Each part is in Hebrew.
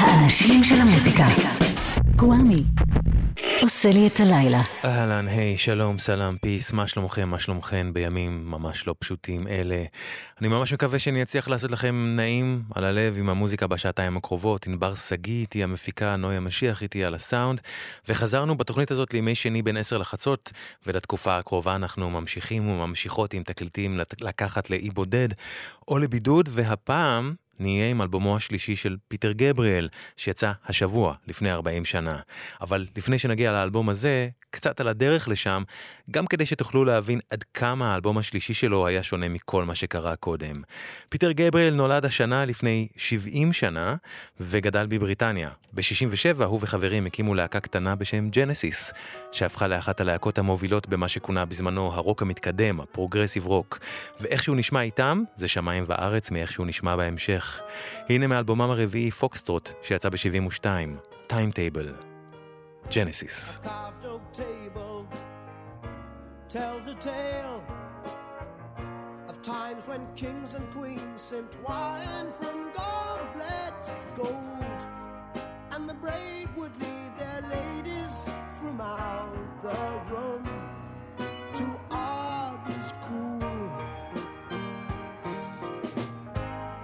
האנשים של המוזיקה. גוואמי. עושה לי את הלילה. אהלן, היי, שלום, סלאם, פיס, מה שלומכם, מה שלומכם בימים ממש לא פשוטים אלה. אני ממש מקווה שאני אצליח לעשות לכם נעים על הלב עם המוזיקה בשעתיים הקרובות. ענבר שגיא איתי המפיקה, נויה משיח איתי על הסאונד. וחזרנו בתוכנית הזאת לימי שני בין עשר לחצות, ולתקופה הקרובה אנחנו ממשיכים וממשיכות עם תקליטים לקחת לאי בודד או לבידוד, והפעם... נהיה עם אלבומו השלישי של פיטר גבריאל, שיצא השבוע, לפני 40 שנה. אבל לפני שנגיע לאלבום הזה, קצת על הדרך לשם, גם כדי שתוכלו להבין עד כמה האלבום השלישי שלו היה שונה מכל מה שקרה קודם. פיטר גבריאל נולד השנה לפני 70 שנה, וגדל בבריטניה. ב-67 הוא וחברים הקימו להקה קטנה בשם ג'נסיס, שהפכה לאחת הלהקות המובילות במה שכונה בזמנו הרוק המתקדם, ה progressive rock. ואיך שהוא נשמע איתם, זה שמיים וארץ מאיך שהוא נשמע בהמשך. הנה מאלבומם הרביעי Foxtrot, שיצא ב-72, Time Table. Genesis. Tells a tale of times when kings and queens sipped wine from goblets gold, and the brave would lead their ladies from out the room to arbors cool.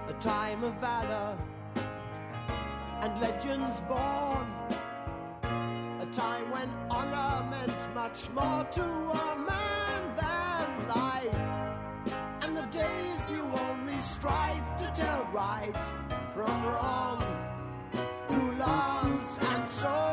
A time of valor and legends born time when honor meant much more to a man than life. And the days you only strive to tell right from wrong through lance and sword.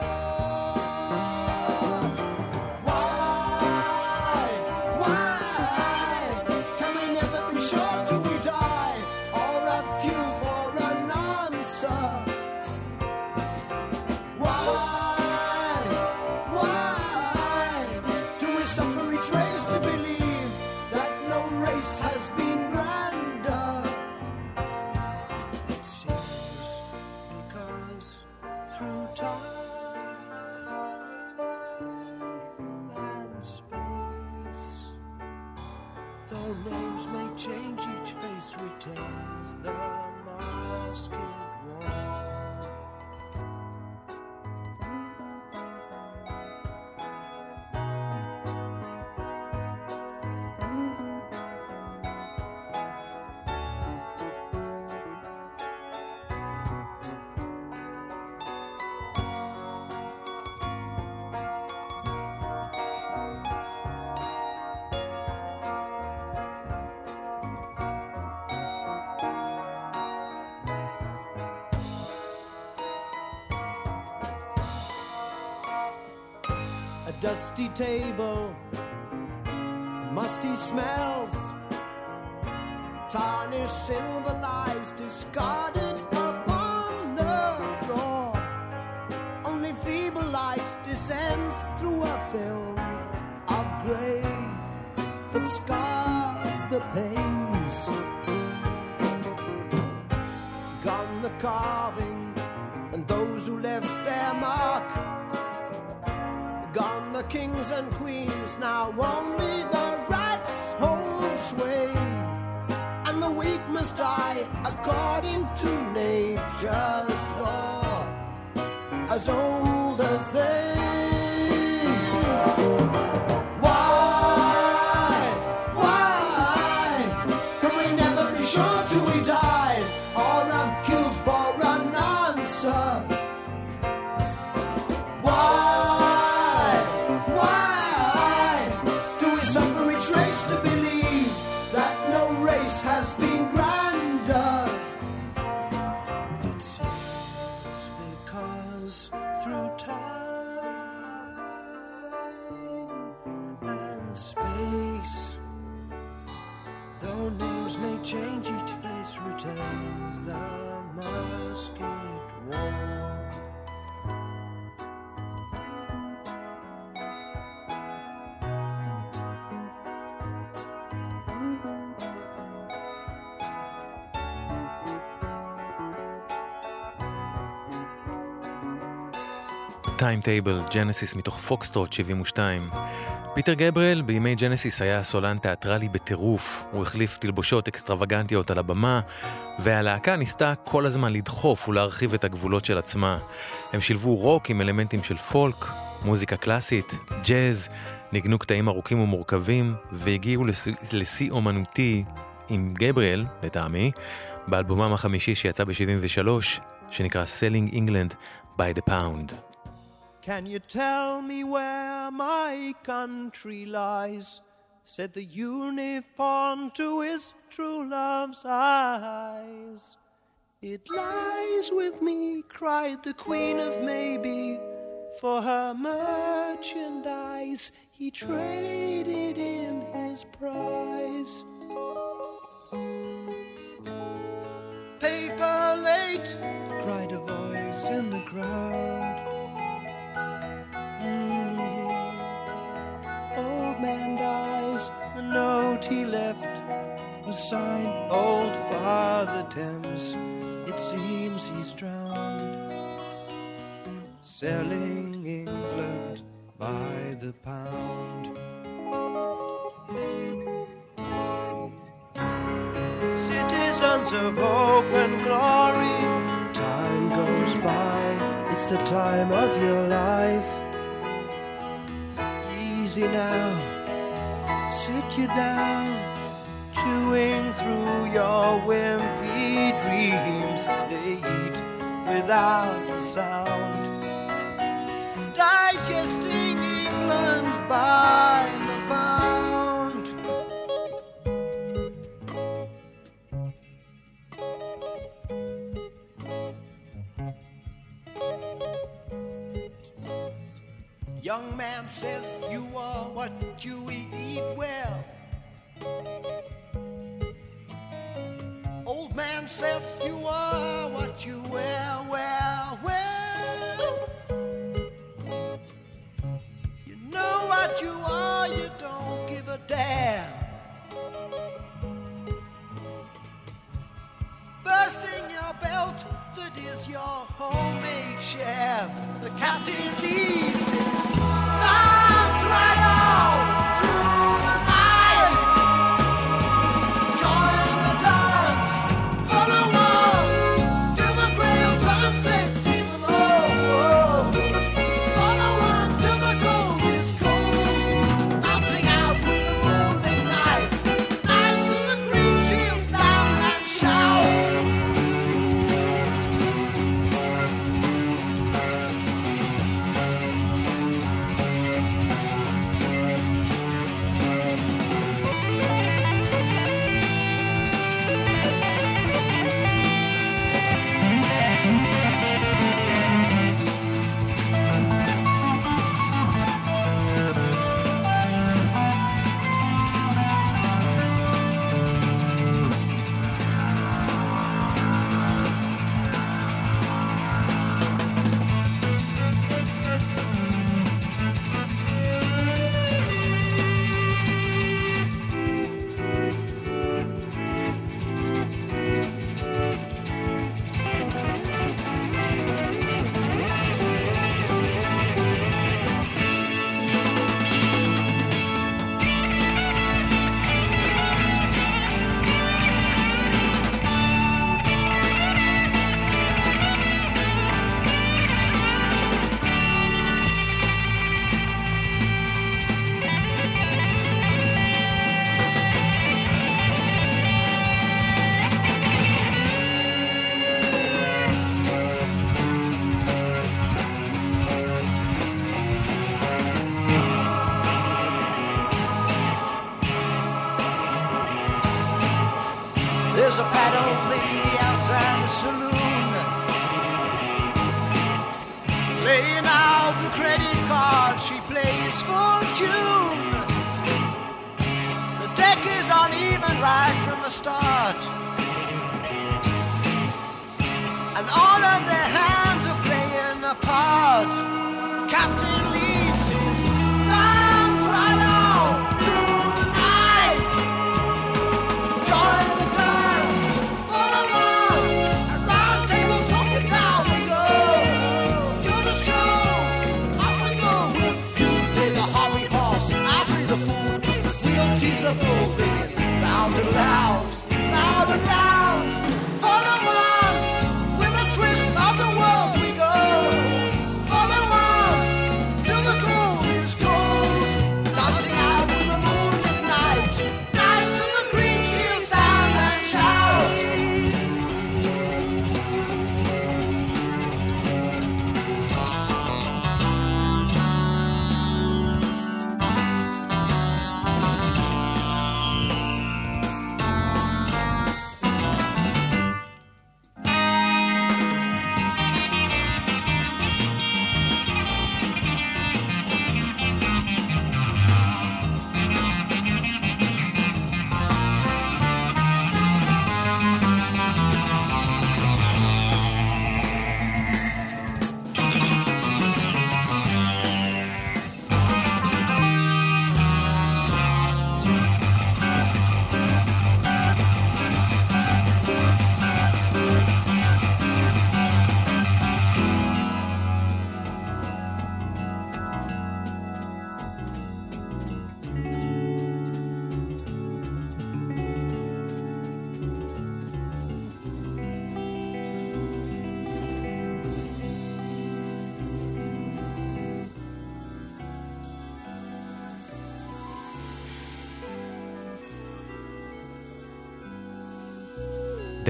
Dusty table, musty smells, tarnished silver lies discarded upon the floor. Only feeble light descends through a film of grey that scars the pains. Gone the carving, and those who left kings and queens, now only the rats hold sway. And the weak must die according to nature's law, as old as they. Time Table, ג'נסיס מתוך Foxtrot 72. פיטר גבריאל בימי ג'נסיס היה סולן תיאטרלי בטירוף. הוא החליף תלבושות אקסטרווגנטיות על הבמה, והלהקה ניסתה כל הזמן לדחוף ולהרחיב את הגבולות של עצמה. הם שילבו רוק עם אלמנטים של פולק, מוזיקה קלאסית, ג'אז, ניגנו קטעים ארוכים ומורכבים, והגיעו לשיא אומנותי עם גבריאל, לטעמי, באלבומם החמישי שיצא ב-73, שנקרא Selling England by the Pound. Can you tell me where my country lies? Said the uniform to his true love's eyes. It lies with me, cried the Queen of Maybe. For her merchandise, he traded in his prize. Paper late, cried a voice in the crowd. Signed Old Father Thames. It seems he's drowned, selling England by the pound. Citizens of hope and glory, time goes by, it's the time of your life. Easy now sit you down, chewing through your wimpy dreams. They eat without a sound, digesting England by the pound. Young man says you are what you eat well. Old man says you are what you wear well, well. You know what you are, you don't give a damn. Bursting your belt, that is your homemade sham. The captain leaves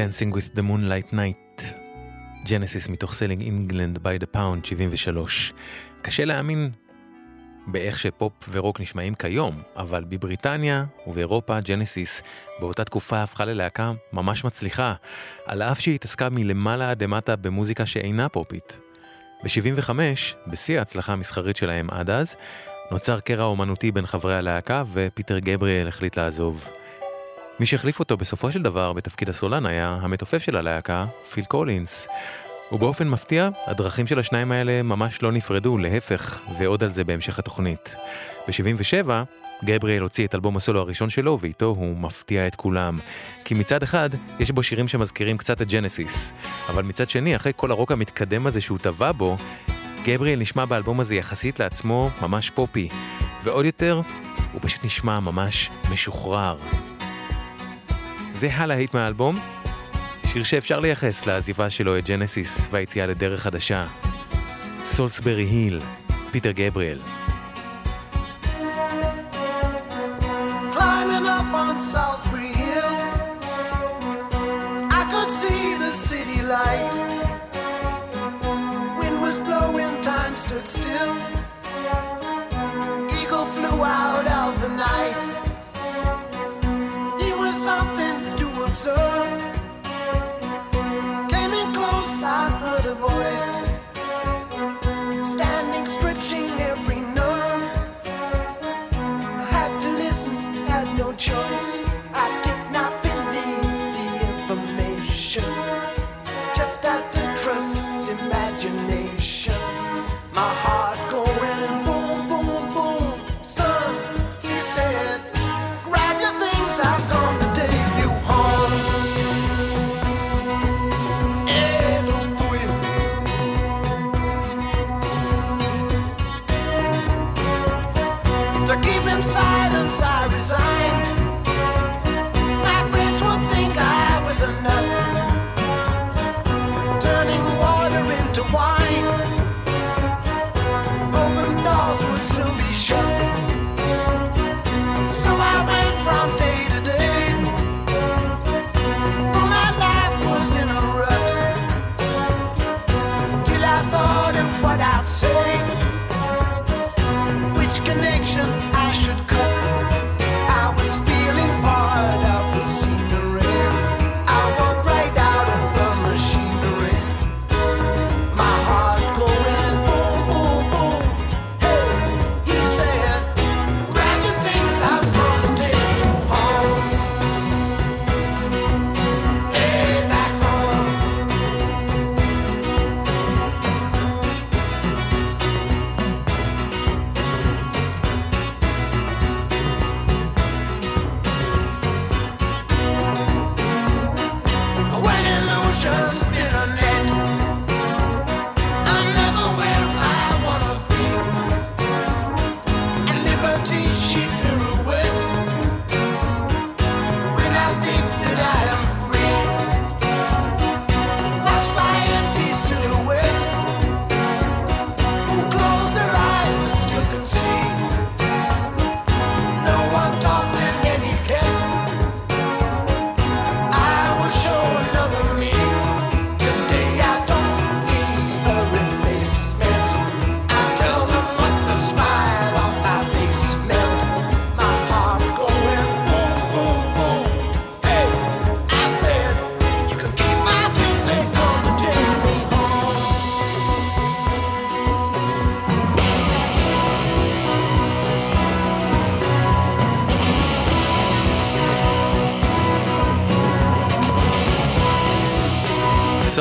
Dancing with the Moonlit Knight. ג'נסיס מתוך Selling England by the Pound 73. קשה להאמין באיך שפופ ורוק נשמעים כיום, אבל בבריטניה ובאירופה ג'נסיס באותה תקופה הפכה ללהקה ממש מצליחה, על אף שהיא התעסקה מלמעלה עד למטה במוזיקה שאינה פופית. ב-75, בשיא ההצלחה המסחרית שלהם עד אז, נוצר קרע אומנותי בין חברי הלהקה ופיטר גבריאל החליט לעזוב. מי שהחליף אותו בסופו של דבר בתפקיד הסולן היה המתופף של הלהקה, פיל קולינס. ובאופן מפתיע, הדרכים של השניים האלה ממש לא נפרדו, להפך, ועוד על זה בהמשך התוכנית. ב-77, גבריאל הוציא את אלבום הסולו הראשון שלו, ואיתו הוא מפתיע את כולם. כי מצד אחד, יש בו שירים שמזכירים קצת את ג'נסיס, אבל מצד שני, אחרי כל הרוק המתקדם הזה שהוא טבע בו, גבריאל נשמע באלבום הזה יחסית לעצמו ממש פופי. ועוד יותר, הוא פשוט נשמע ממש משוחרר. זה הלהיט מהאלבום, שיר שאפשר לייחס לעזיבה שלו את ג'נסיס והיציאה לדרך חדשה. סולסברי היל, פיטר גבריאל. Climbing up on Salisbury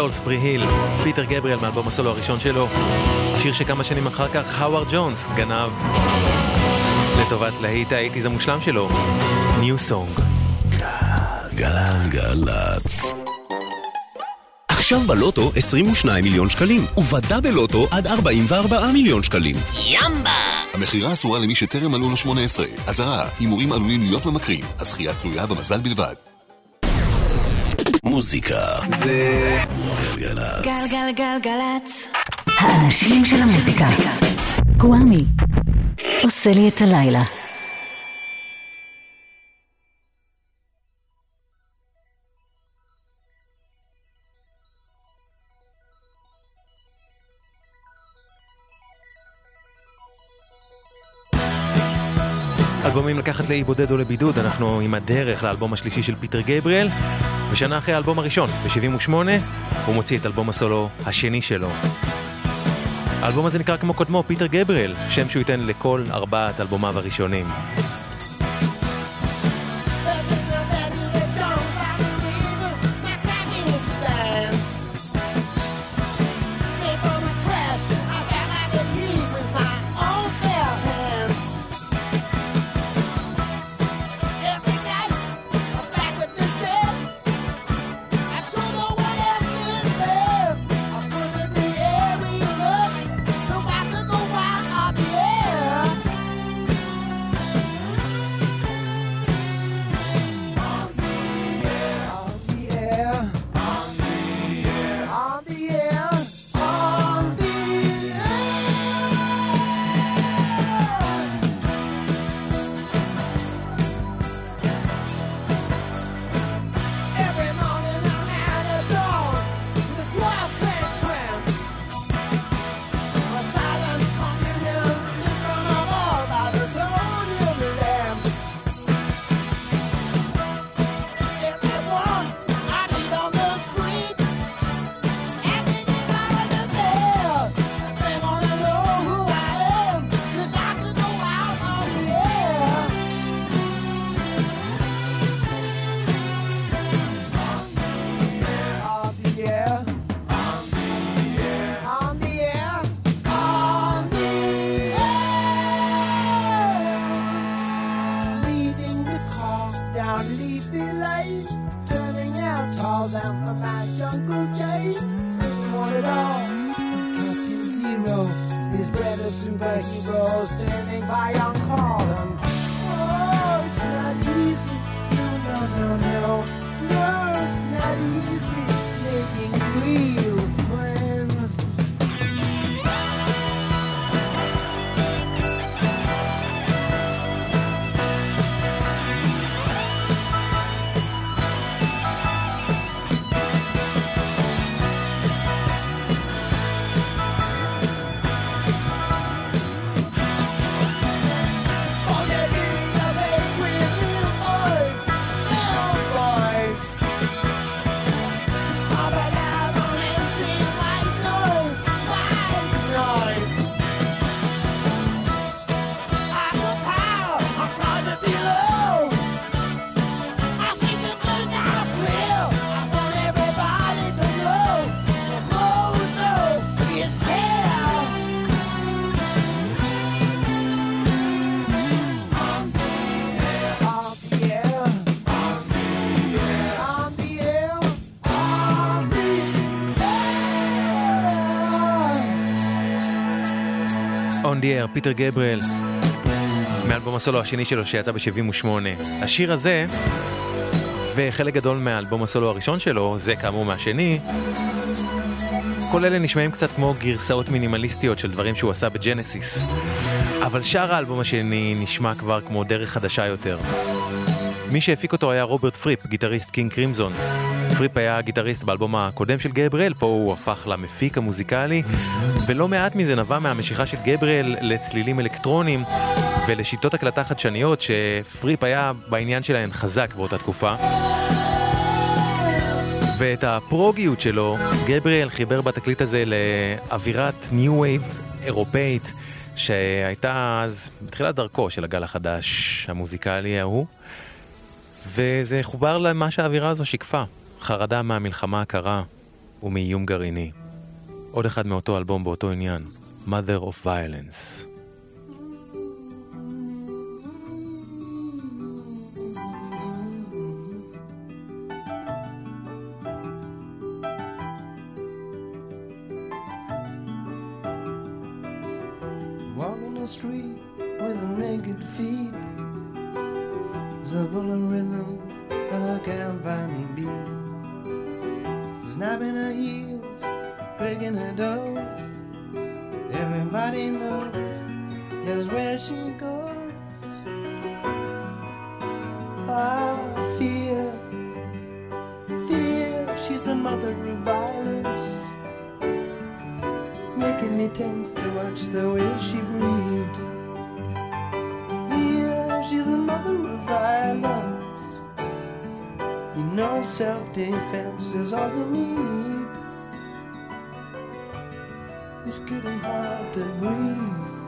Solsbury Hill, פיטר גבריאל מאלבום הסולו הראשון שלו, שיר שכמה שנים אחר כך האווארד ג'ונס גנב לטובת להיט האייטיז המושלם שלו, New Song. גלגלצ. עכשיו בלוטו 22 מיליון שקלים, ובדאבל לוטו עד 44 מיליון שקלים. המכירה אסורה למי שטרם מלאו לו 18. אזהרה, הימורים עלולים להיות ממכרים. הזכייה תלויה במזל בלבד. המוזיקה זה גלגלצ. גלגלגלגלצ. האנשים של המוזיקה. גוואמי. עושה לי את הלילה. אלבומים לקחת לאי בודד או לבידוד, אנחנו עם הדרך לאלבום השלישי של פיטר גבריאל. ושנה אחרי האלבום הראשון, ב-78, הוא מוציא את אלבום הסולו השני שלו. האלבום הזה נקרא כמו קודמו, פיטר גבריאל, שם שהוא ייתן לכל ארבעת אלבומיו הראשונים. D.I.Y, פיטר גבריאל, מאלבום הסולו השני שלו שיצא ב-78. השיר הזה, וחלק גדול מהאלבום הסולו הראשון שלו, זה כאמור מהשני, כל אלה נשמעים קצת כמו גרסאות מינימליסטיות של דברים שהוא עשה בג'נסיס. אבל שאר האלבום השני נשמע כבר כמו דרך חדשה יותר. מי שהפיק אותו היה רוברט פריפ, גיטריסט קינג קרימזון. פריפ היה גיטריסט באלבום הקודם של גבריאל, פה הוא הפך למפיק המוזיקלי, ולא מעט מזה נבע מהמשיכה של גבריאל לצלילים אלקטרונים ולשיטות הקלטה חדשניות שפריפ היה בעניין שלהן חזק באותה תקופה. ואת הפרוגיות שלו, גבריאל חיבר בתקליט הזה לאווירת new wave אירופאית, שהייתה אז בתחילת דרכו של הגל החדש המוזיקלי ההוא. וזה חובר למה שהאווירה הזו שיקפה, חרדה מהמלחמה הקרה ומאיום גרעיני. עוד אחד מאותו אלבום באותו עניין, Mother of Violence. A feet full of rhythm, but I can't find the beat. snapping her heels, clicking her toes. Everybody knows just where she goes. Ah, fear, fear, she's the mother of violence. Making me tense to watch the way she breathed. Fear, she's the mother of violence. You know self-defense is all you need. It's getting hard to breathe.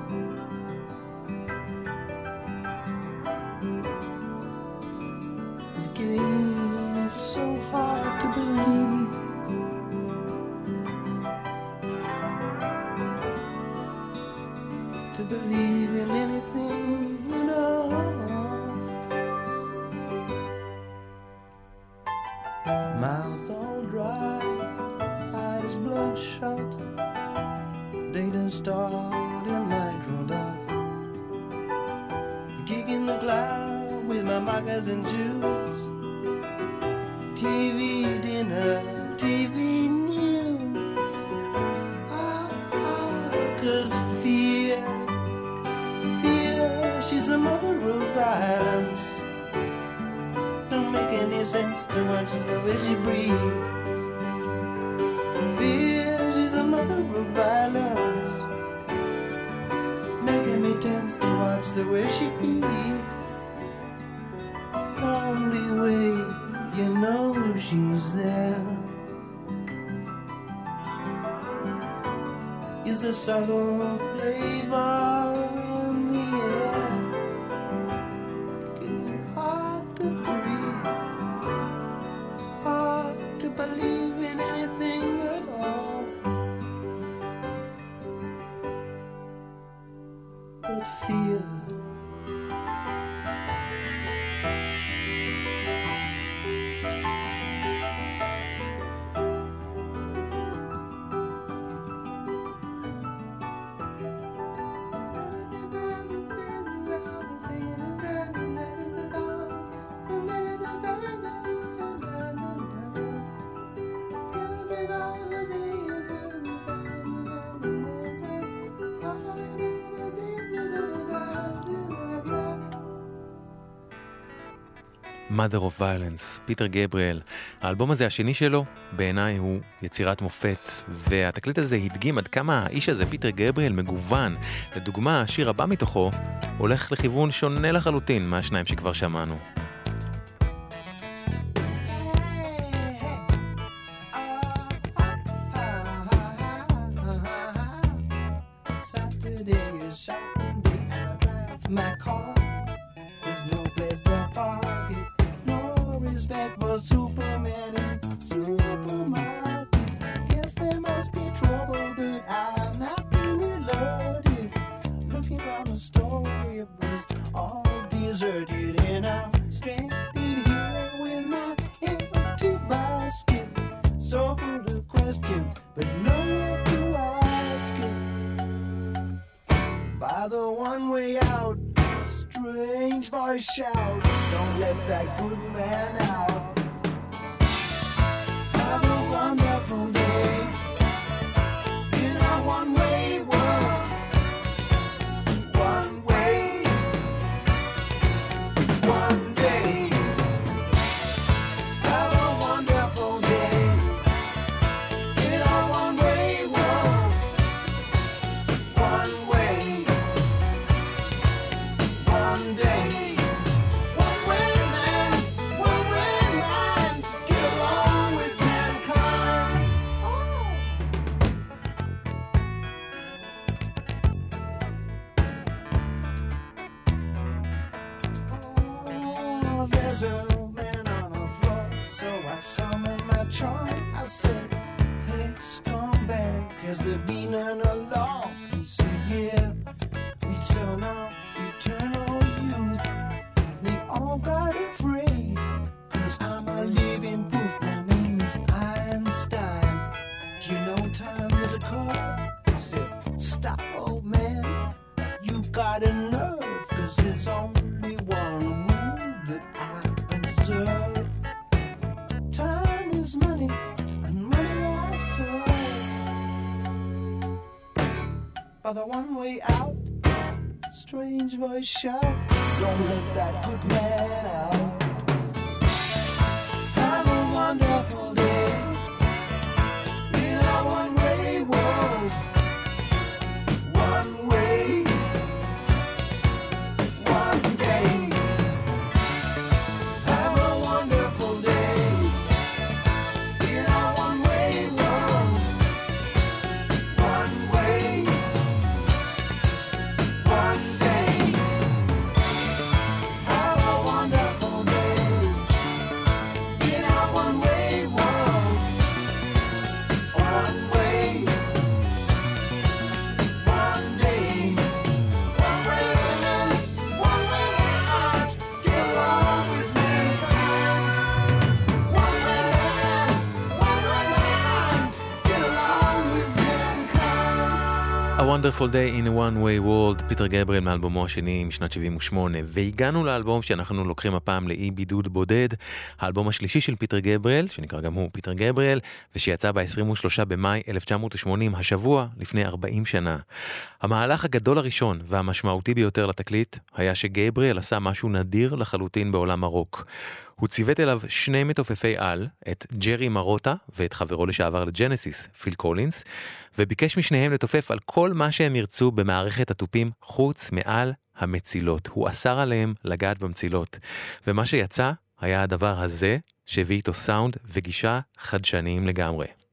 Mother of Violence, פיטר גבריאל. האלבום הזה, השני שלו, בעיניי הוא יצירת מופת, והתקליט הזה הדגים עד כמה האיש הזה, פיטר גבריאל, מגוון. לדוגמה, השיר הבא מתוכו הולך לכיוון שונה לחלוטין מהשניים שכבר שמענו. way out. Strange voice shout. Don't let that good man. A Wonderful Day in a One-Way World, פיטר גבריאל מאלבומו השני משנת 78, והגענו לאלבום שאנחנו לוקחים הפעם לאי בידוד בודד, האלבום השלישי של פיטר גבריאל, שנקרא גם הוא פיטר גבריאל, ושיצא ב-23 במאי 1980, השבוע לפני 40 שנה. המהלך הגדול הראשון והמשמעותי ביותר לתקליט, היה שגבריאל עשה משהו נדיר לחלוטין בעולם הרוק. הוא ציוות אליו שני מתופפי על, את ג'רי מרוטה ואת חברו לשעבר לג'נסיס, פיל קולינס, וביקש משניהם לתופף על כל מה שהם ירצו במערכת התופים חוץ מעל המצילות. הוא אסר עליהם לגעת במצילות. ומה שיצא היה הדבר הזה, שהביא איתו סאונד וגישה חדשניים לגמרי.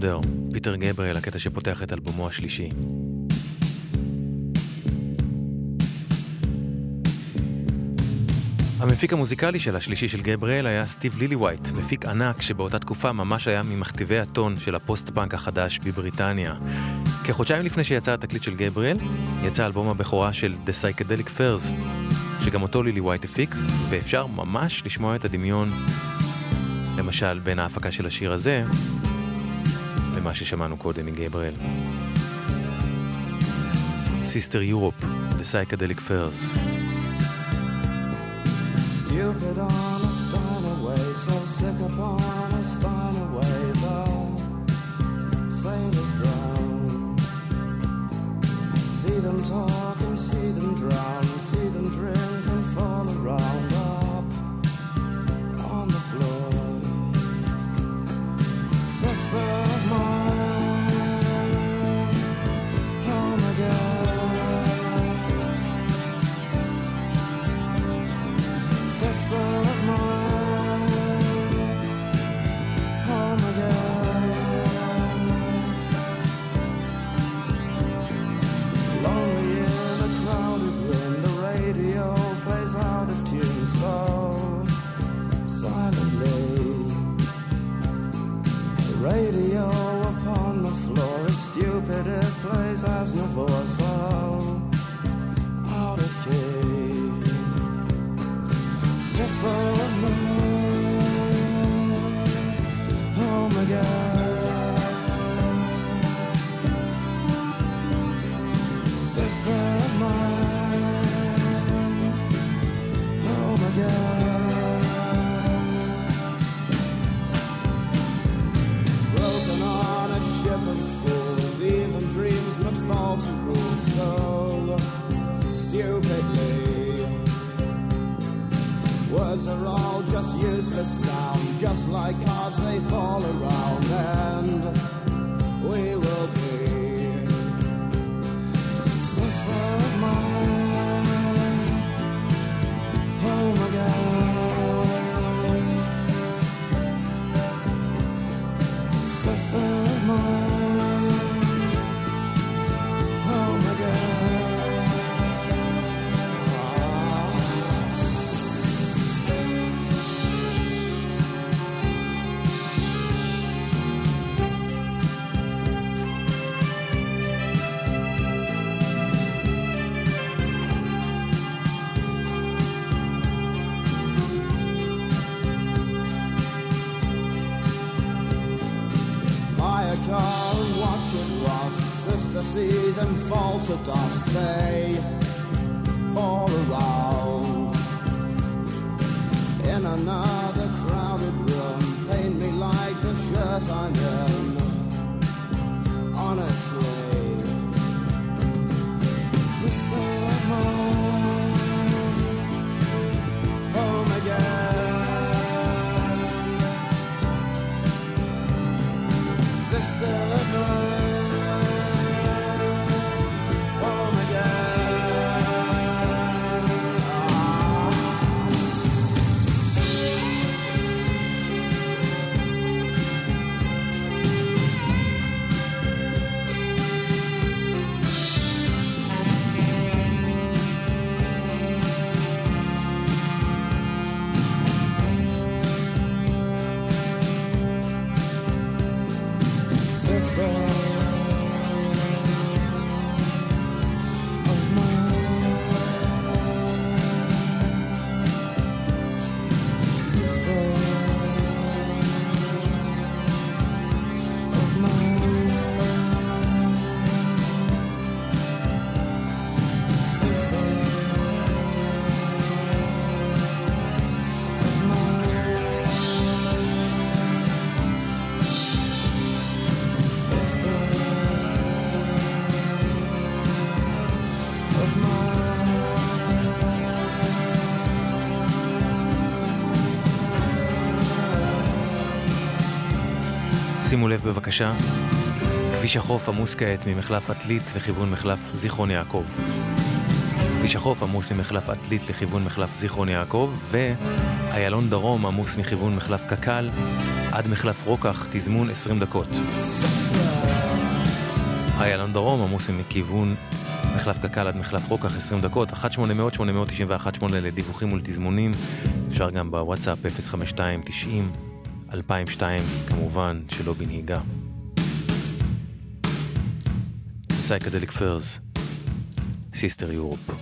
Intruder, פיטר גבריאל, הקטע שפותח את אלבומו השלישי. המפיק המוזיקלי של השלישי של גבריאל היה סטיב לילי-ווייט, מפיק ענק שבאותה תקופה ממש היה ממכתיבי הטון של הפוסט-פאנק החדש בבריטניה. כחודשיים לפני שיצא התקליט של גבריאל, יצא אלבום הבכורה של The Psychedelic Furs, שגם אותו לילי-ווייט הפיק, ואפשר ממש לשמוע את הדמיון, למשל בין ההפקה של השיר הזה למה ששמענו קודם מגבריאל. סיסטר יורופ, The Psychedelic Fairs. Stupid on honest, away, so sick upon just like eyes on the לב בבקשה. כביש החוף עמוס כעת ממחלף עתלית לכיוון מחלף זיכרון יעקב. כביש החוף עמוס ממחלף עתלית לכיוון מחלף זיכרון יעקב, ואיילון דרום עמוס מכיוון מחלף קק"ל עד מחלף רוקח, תזמון 20 דקות. איילון דרום עמוס מכיוון מחלף קק"ל עד מחלף רוקח 20 דקות, 1-800-891-8 לדיווחים ולתזמונים, אפשר גם בוואטסאפ 05290. 052-90-2002, כמובן שלא בנהיגה. סייקדליק פרס, סיסטר יורופ.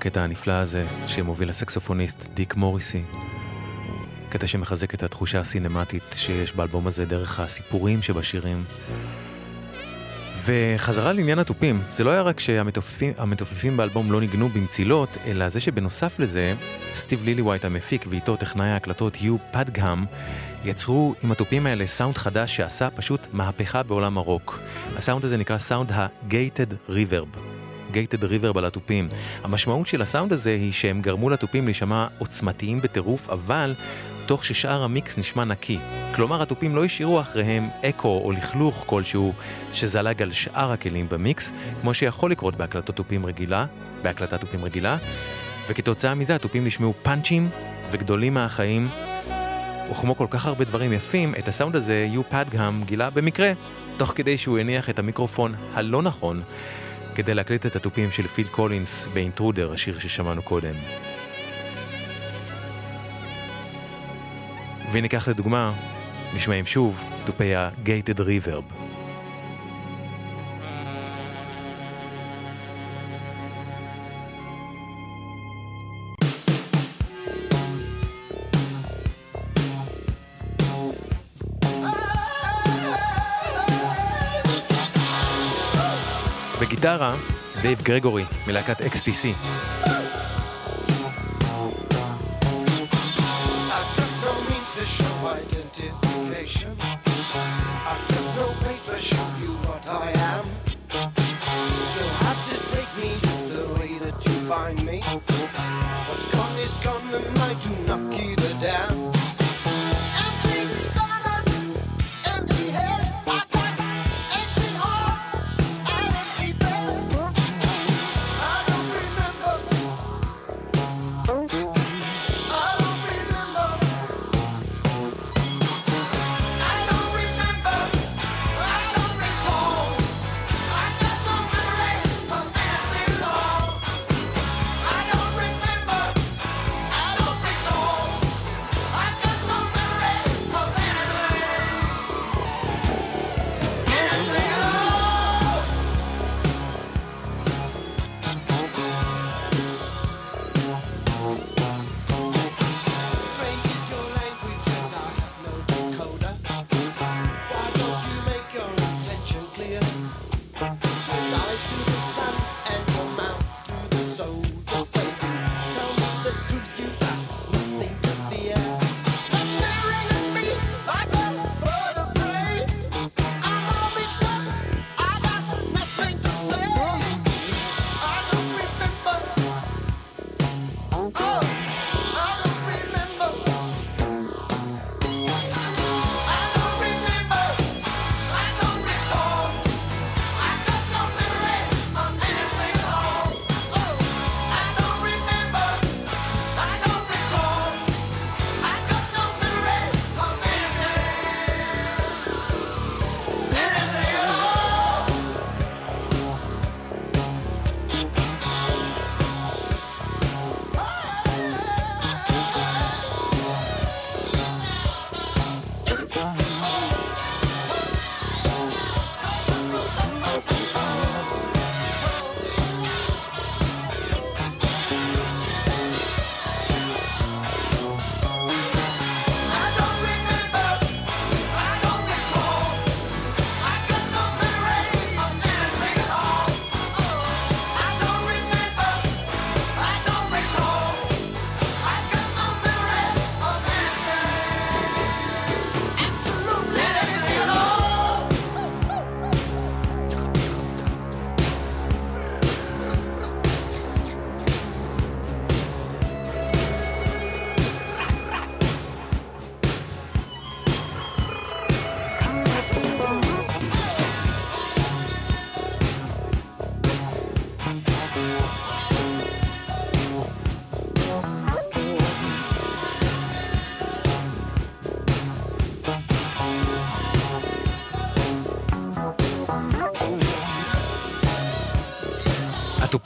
לקטע הנפלא הזה שמוביל הסקסופוניסט דיק מוריסי. קטע שמחזק את התחושה הסינמטית שיש באלבום הזה דרך הסיפורים שבשירים. וחזרה לעניין התופים, זה לא היה רק שהמתופפים באלבום לא ניגנו במצילות, אלא זה שבנוסף לזה, סטיב ליליווייט המפיק ואיתו טכנאי ההקלטות יו פדגהם, יצרו עם התופים האלה סאונד חדש שעשה פשוט מהפכה בעולם הרוק. הסאונד הזה נקרא סאונד ה-Gated Reverb. ריברב על התופים. המשמעות של הסאונד הזה היא שהם גרמו לתופים להישמע עוצמתיים בטירוף, אבל תוך ששאר המיקס נשמע נקי. כלומר, התופים לא השאירו אחריהם אקו או לכלוך כלשהו שזלג על שאר הכלים במיקס, כמו שיכול לקרות בהקלטות תופים רגילה, בהקלטת תופים רגילה, וכתוצאה מזה התופים נשמעו פאנצ'ים וגדולים מהחיים. וכמו כל כך הרבה דברים יפים, את הסאונד הזה יו פאדגם גילה במקרה, תוך כדי שהוא הניח את המיקרופון הלא נכון כדי להקליט את התופים של פיל קולינס באינטרודר, השיר ששמענו קודם. כך לדוגמה, נשמעים שוב תופי ה-Gated Reverb. בגיטרה, דייב גרגורי מלהקת XTC. Identification.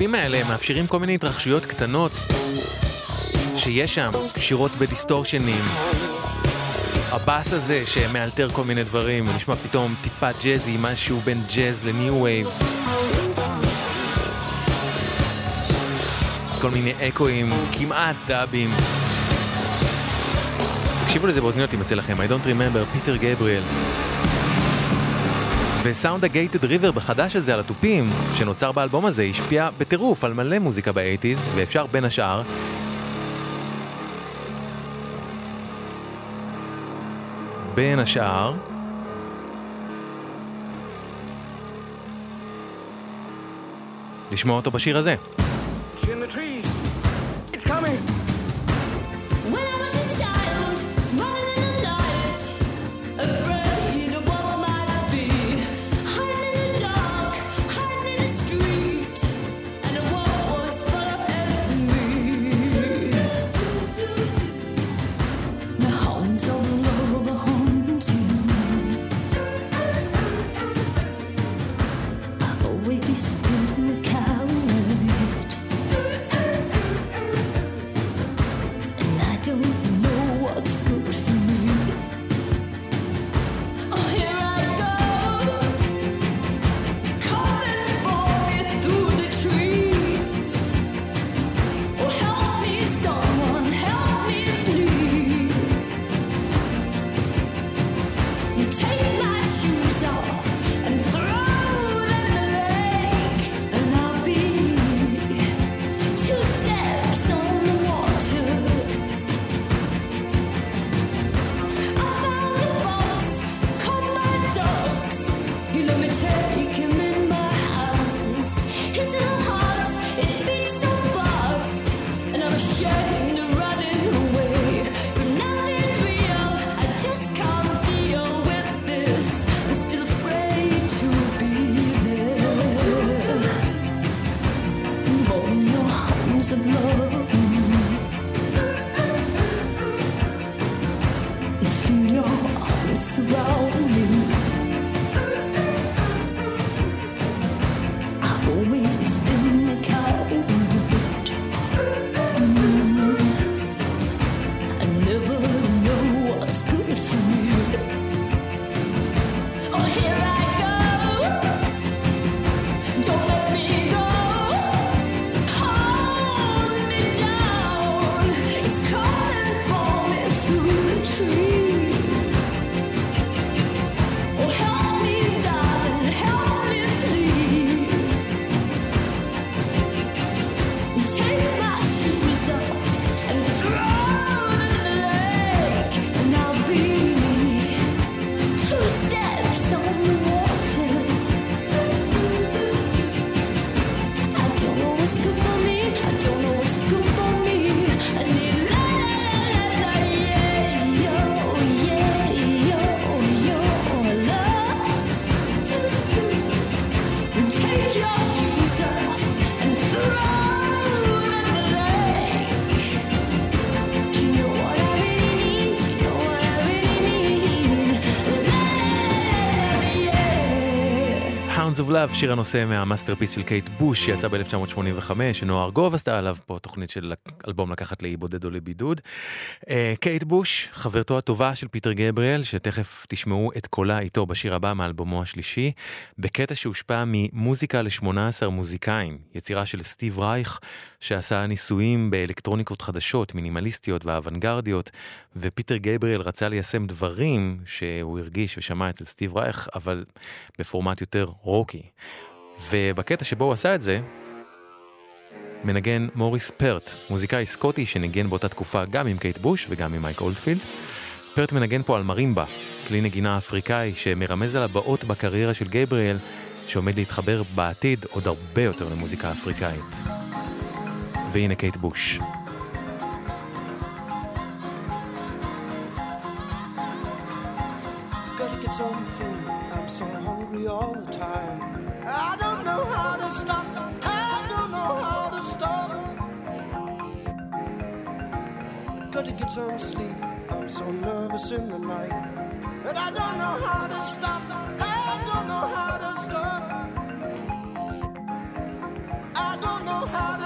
התופים האלה מאפשרים כל מיני התרחשויות קטנות שיש שם, גיטרות בדיסטורשנים. הבאס הזה שמאלתר כל מיני דברים, הוא נשמע פתאום טיפה ג'אזי, משהו בין ג'אז ל New Wave. כל מיני אקואים, כמעט דאבים. תקשיבו לזה באוזניות אם יוצא לכם, I don't remember, פיטר גבריאל. וסאונד הגייטד ריבר בחדש הזה על התופים, שנוצר באלבום הזה, השפיע בטירוף על מלא מוזיקה באייטיז, ואפשר בין השאר בין השאר לשמוע אותו בשיר הזה. Love, שיר הנושא מהמאסטרפיס של קייט בוש, שיצא ב-1985, שנועה ארגוב עשתה עליו פה תוכנית של אלבום לקחת לאי בודד או לבידוד. אה, קייט בוש, חברתו הטובה של פיטר גבריאל, שתכף תשמעו את קולה איתו בשיר הבא מאלבומו השלישי, בקטע שהושפע ממוזיקה ל-18 מוזיקאים, יצירה של סטיב רייך, שעשה ניסויים באלקטרוניקות חדשות, מינימליסטיות ואוונגרדיות, ופיטר גבריאל רצה ליישם דברים שהוא הרגיש ושמע אצל סטיב רייך, אבל בפורמט יותר רוקי. ובקטע שבו הוא עשה את זה, מנגן מוריס פרט, מוזיקאי סקוטי שניגן באותה תקופה גם עם קייט בוש וגם עם מייק אולדפילד. פרט מנגן פה על מרימבה, כלי נגינה אפריקאי שמרמז על הבאות בקריירה של גבריאל, שעומד להתחבר בעתיד עוד הרבה יותר למוזיקה אפריקאית. והנה קייט בוש. Some food. I'm so hungry all the time. I don't know how to stop. Gotta get some sleep. I'm so nervous in the night. And I don't know how to stop. I don't know how to stop. I don't know know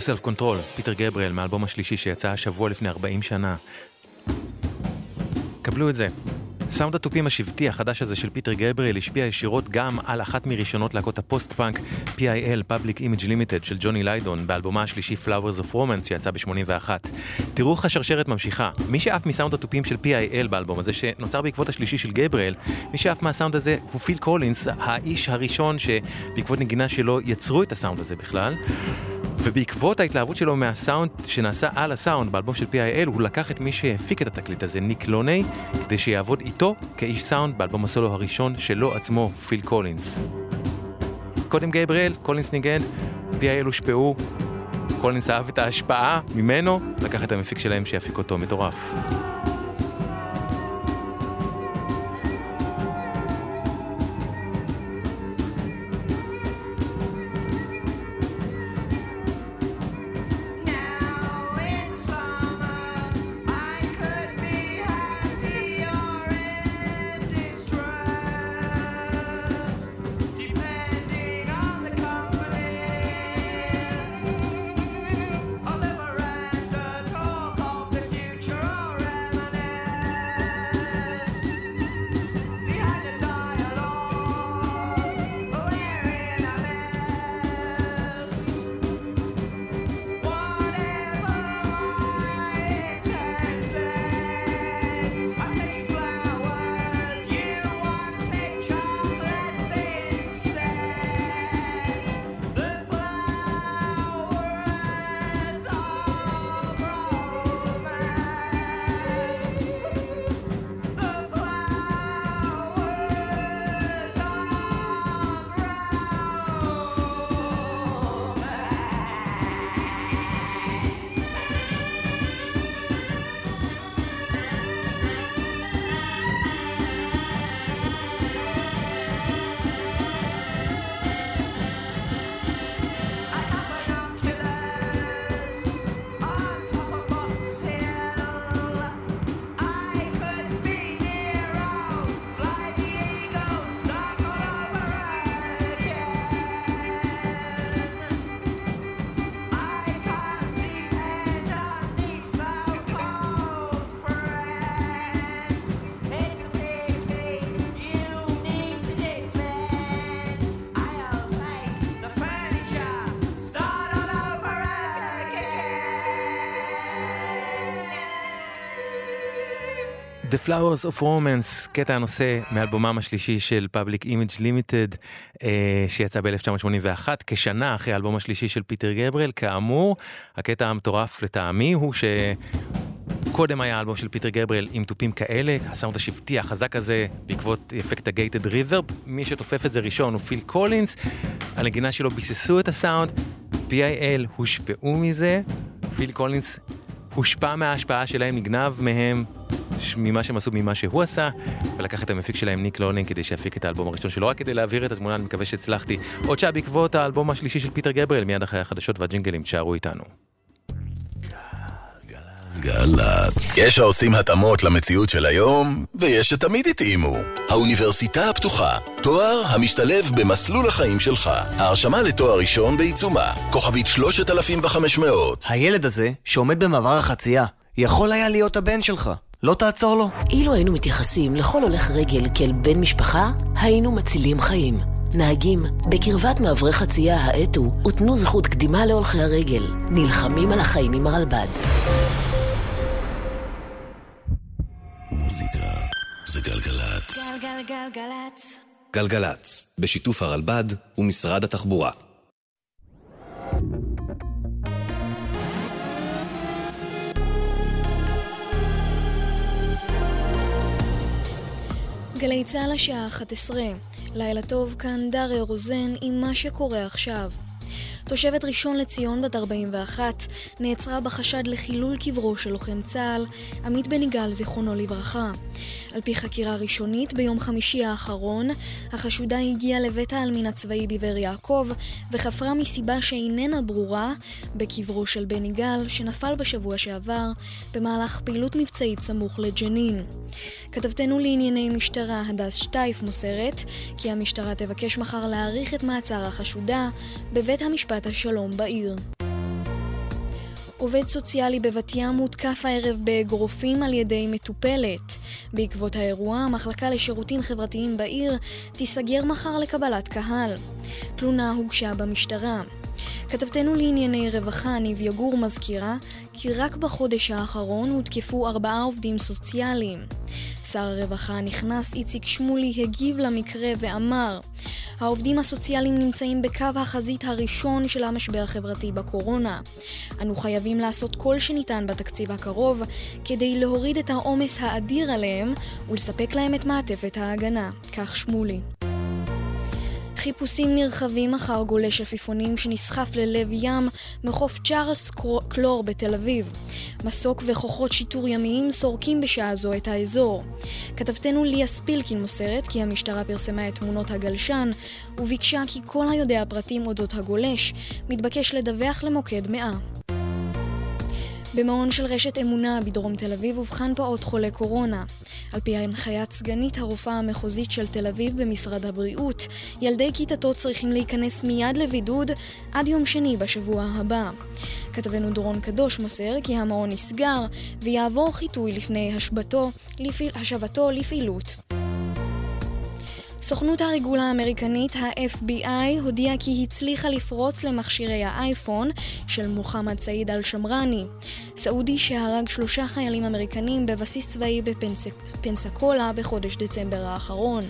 Self Control, פיטר גבריאל, מהאלבום השלישי שיצא השבוע לפני 40 שנה. קבלו את זה. סאונד התופים השבטי החדש הזה של פיטר גבריאל השפיע ישירות גם על אחת מראשונות להקות הפוסט-פאנק PIL, Public Image Limited של ג'וני ליידון, באלבומה השלישי Flowers of Romance שיצא ב-81. תראו איך השרשרת ממשיכה. מי שעף מסאונד התופים של PIL באלבום הזה, שנוצר בעקבות השלישי של גבריאל, מי שעף מהסאונד הזה הוא פיל קולינס, האיש הראשון שבעקבות נגינה שלו יצרו את הסאונד הזה בכלל. ובעקבות ההתלהבות שלו מהסאונד שנעשה על הסאונד באלבום של PIL, הוא לקח את מי שהפיק את התקליט הזה, ניק לוני, כדי שיעבוד איתו כאיש סאונד באלבום הסולו הראשון שלו עצמו, פיל קולינס. קודם גבריאל, קולינס ניגן, PIL הושפעו, קולינס אהב את ההשפעה ממנו, לקח את המפיק שלהם שיפיק אותו, מטורף. The Flowers of Romance, קטע הנושא מאלבומם השלישי של Public Image Limited, אה, שיצא ב-1981, כשנה אחרי האלבום השלישי של פיטר גבריאל. כאמור, הקטע המטורף לטעמי הוא ש... קודם היה אלבום של פיטר גבריאל עם תופים כאלה, הסאונד השבטי החזק הזה בעקבות אפקט ה Gated Reverb, מי שתופף את זה ראשון הוא פיל קולינס, הנגינה שלו ביססו את הסאונד, PIL הושפעו מזה, פיל קולינס הושפע מההשפעה שלהם, נגנב מהם, ממה שהם עשו, ממה שהוא עשה, ולקח את המפיק שלהם, ניק לוני, כדי שיפיק את האלבום הראשון שלו, רק כדי להעביר את התמונה, אני מקווה שהצלחתי. עוד שעה בעקבות האלבום השלישי של פיטר גבריאל, מיד אחרי החדשות והג'ינגלים, תשארו איתנו. גל"צ. יש העושים התאמות למציאות של היום, ויש שתמיד התאימו. האוניברסיטה הפתוחה, תואר המשתלב במסלול החיים שלך. ההרשמה לתואר ראשון בעיצומה, כוכבית 3500. הילד הזה, שעומד במעבר החצייה, יכול היה להיות הבן שלך. לא תעצור לו. אילו היינו מתייחסים לכל הולך רגל כאל בן משפחה, היינו מצילים חיים. נהגים, בקרבת מעברי חצייה האטו ותנו זכות קדימה להולכי הרגל. נלחמים על החיים עם הרלב"ד. מוזיקה זה גלגלצ. גלגלגלגלצ. גלגלצ, בשיתוף הרלב"ד ומשרד התחבורה. גלי צה"ל השעה 11. לילה טוב, כאן דריה רוזן עם מה שקורה עכשיו. תושבת ראשון לציון בת 41 נעצרה בחשד לחילול קברו של לוחם צה"ל, עמית בן יגאל, זיכרונו לברכה. על פי חקירה ראשונית, ביום חמישי האחרון, החשודה הגיעה לבית העלמין הצבאי בבאר יעקב וחפרה מסיבה שאיננה ברורה בקברו של בן יגאל, שנפל בשבוע שעבר במהלך פעילות מבצעית סמוך לג'נין. כתבתנו לענייני משטרה הדס שטייף מוסרת כי המשטרה תבקש מחר להאריך את מעצר החשודה בבית המשפט השלום בעיר. עובד סוציאלי בבת ים הותקף הערב באגרופים על ידי מטופלת. בעקבות האירוע, המחלקה לשירותים חברתיים בעיר תיסגר מחר לקבלת קהל. תלונה הוגשה במשטרה. כתבתנו לענייני רווחה ניב יגור מזכירה כי רק בחודש האחרון הותקפו ארבעה עובדים סוציאליים. שר הרווחה הנכנס איציק שמולי הגיב למקרה ואמר העובדים הסוציאליים נמצאים בקו החזית הראשון של המשבר החברתי בקורונה. אנו חייבים לעשות כל שניתן בתקציב הקרוב כדי להוריד את העומס האדיר עליהם ולספק להם את מעטפת ההגנה. כך שמולי. חיפושים נרחבים אחר גולש עפיפונים שנסחף ללב ים מחוף צ'ארלס קלור בתל אביב. מסוק וכוחות שיטור ימיים סורקים בשעה זו את האזור. כתבתנו ליה ספילקין מוסרת כי המשטרה פרסמה את תמונות הגלשן וביקשה כי כל היודע פרטים אודות הגולש מתבקש לדווח למוקד 100. במעון של רשת אמונה בדרום תל אביב אובחן פעוט חולה קורונה. על פי הנחיית סגנית הרופאה המחוזית של תל אביב במשרד הבריאות, ילדי כיתתו צריכים להיכנס מיד לבידוד עד יום שני בשבוע הבא. כתבנו דורון קדוש מוסר כי המעון נסגר ויעבור חיטוי לפני השבתו, לפעיל, השבתו לפעילות. סוכנות הריגול האמריקנית, ה-FBI, הודיעה כי הצליחה לפרוץ למכשירי האייפון של מוחמד סעיד אל-שמרני, סעודי שהרג שלושה חיילים אמריקנים בבסיס צבאי בפנסקולה בחודש דצמבר האחרון.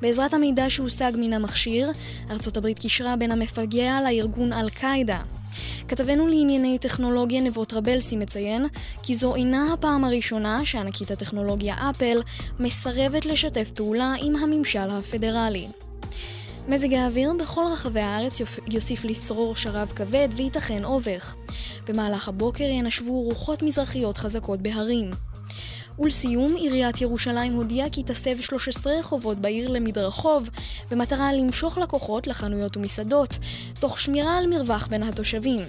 בעזרת המידע שהושג מן המכשיר, ארצות הברית קישרה בין המפגע לארגון אל-קאעידה. כתבנו לענייני טכנולוגיה נבו טרבלסי מציין כי זו אינה הפעם הראשונה שענקית הטכנולוגיה אפל מסרבת לשתף פעולה עם הממשל הפדרלי. מזג האוויר בכל רחבי הארץ יוסיף לשרור שרב כבד וייתכן אובך. במהלך הבוקר ינשבו רוחות מזרחיות חזקות בהרים. ולסיום, עיריית ירושלים הודיעה כי תסב 13 רחובות בעיר למדרחוב, במטרה למשוך לקוחות לחנויות ומסעדות, תוך שמירה על מרווח בין התושבים.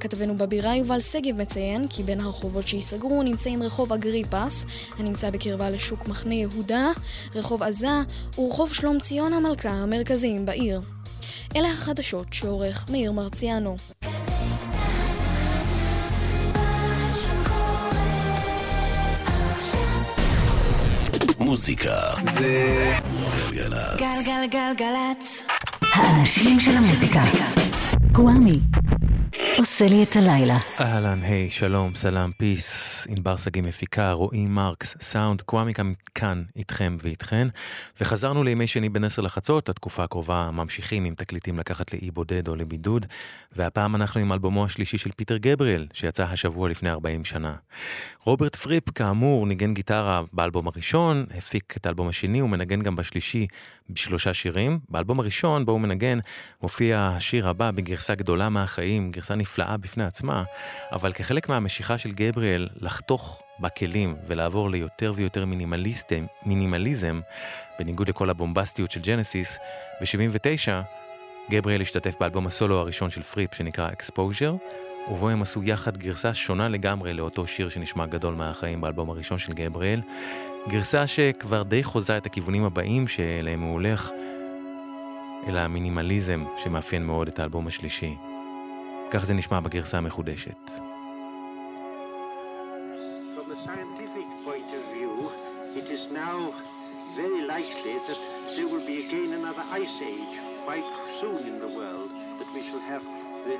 כתבנו בבירה יובל שגב מציין כי בין הרחובות שייסגרו נמצאים רחוב אגריפס, הנמצא בקרבה לשוק מחנה יהודה, רחוב עזה ורחוב שלום ציון המלכה המרכזיים בעיר. אלה החדשות שעורך מאיר מרציאנו. מוזיקה זה גלגלצ. גלגלגלגלצ. האנשים של המוזיקה. גוואמי. עושה לי את הלילה. אהלן, היי, שלום, סלאם, peace, ענבר שגיא מפיקה, רועי מרקס, סאונד, קוואמי כאן איתכם ואיתכן. וחזרנו לימי שני בין עשר לחצות, התקופה הקרובה ממשיכים עם תקליטים לקחת לאי בודד או לבידוד, והפעם אנחנו עם אלבומו השלישי של פיטר גבריאל, שיצא השבוע לפני 40 שנה. רוברט פריפ, כאמור, ניגן גיטרה באלבום הראשון, הפיק את האלבום השני, הוא מנגן גם בשלישי בשלושה שירים. באלבום הראשון, בו הוא מנגן, מופיע השיר הבא בגרסה גדולה מהחיים, גרסה נפלאה בפני עצמה, אבל כחלק מהמשיכה של גבריאל לחתוך בכלים ולעבור ליותר ויותר מינימליזם, בניגוד לכל הבומבסטיות של ג'נסיס, ב-79 גבריאל השתתף באלבום הסולו הראשון של פריפ שנקרא Exposure, ובו הם עשו יחד גרסה שונה לגמרי לאותו שיר שנשמע גדול מהחיים באלבום הראשון של גבריאל. גרסה שכבר די חוזה את הכיוונים הבאים שאליהם הוא הולך, אל המינימליזם שמאפיין מאוד את האלבום השלישי. כך זה נשמע בגרסה המחודשת. From a scientific point of view, it is now very likely that there will be again another ice age quite soon in the world, that we shall have the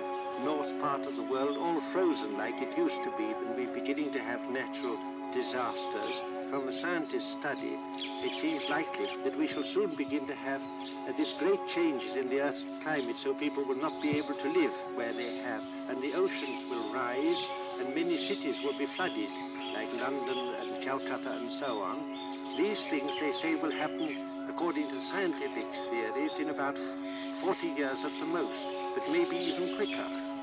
north part of the world all frozen like it used to be, and we're beginning to have natural disasters. From a scientist's study, it seems likely that we shall soon begin to have uh, these great changes in the Earth's climate, so people will not be able to live where they have, and the oceans will rise, and many cities will be flooded, like London and Calcutta and so on. these things they say will happen according to scientific theories in about 40 years at the most, but maybe even quicker.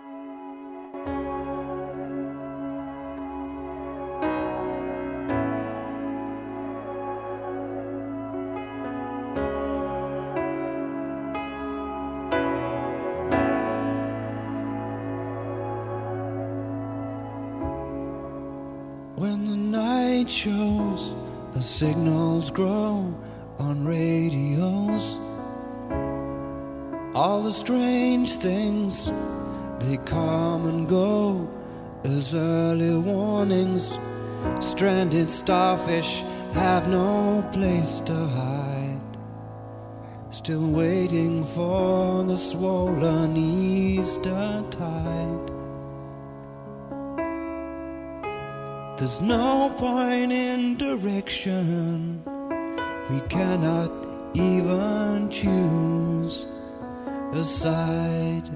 Signals grow on radios. All the strange things, they come and go as early warnings. Stranded starfish have no place to hide. Still waiting for the swollen Easter tide. There's no point in direction. We cannot even choose a side.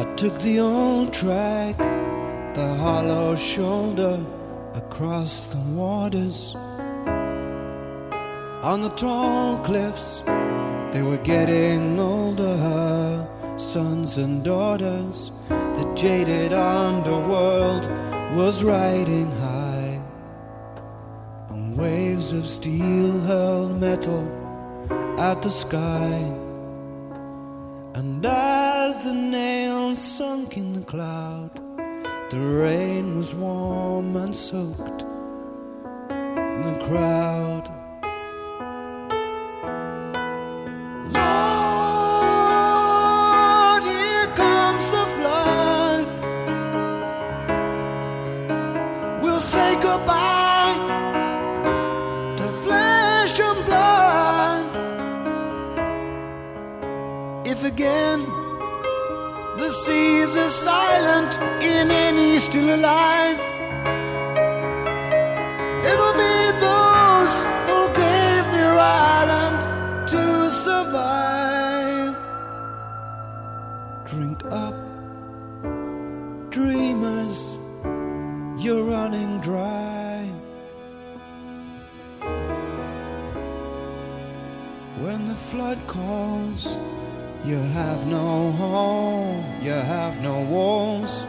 I took the old track, the hollow shoulder across the waters. On the tall cliffs, they were getting older, sons and daughters. Jaded underworld was riding high on waves of steel hurled metal at the sky. And as the nails sunk in the cloud, the rain was warm and soaked the crowd. Again the seas are silent in any still alive, it'll be those who gave their island to survive. Drink up, dreamers, you're running dry. When the flood calls, you have no home, you have no walls.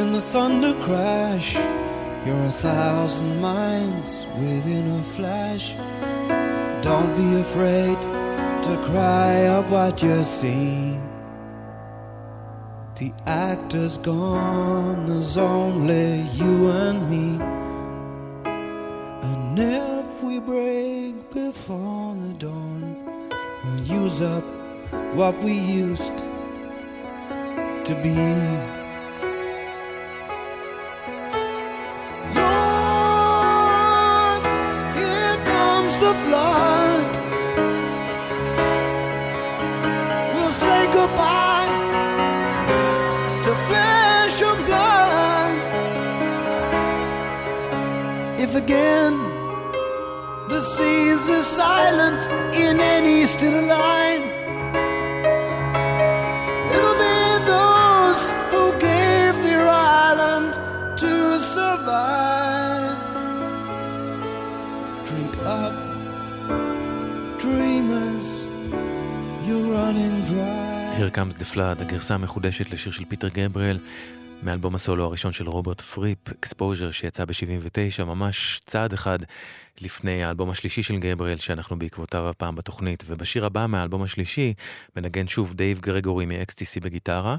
In the thunder crash, you're a thousand minds within a flash. Don't be afraid to cry of what you see. The actor's gone, there's only you and me. And if we break before the dawn, use up what we used to be. Lord, here comes the flood. We'll say goodbye to flesh and blood. If again the seas are silent in any still alive, it'll be those who gave their island to survive. Drink up, dreamers, you're running dry. Here Comes the Flood, הגרסה המחודשת לשיר של פיטר גבריאל מאלבום הסולו הראשון של רוברט פריפ, Exposure, שיצא ב-79, ממש צעד אחד לפני האלבום השלישי של גבריאל, שאנחנו בעקבותיו הפעם בתוכנית. ובשיר הבא מהאלבום השלישי, מנגן שוב דייב גרגורי מ-XTC בגיטרה,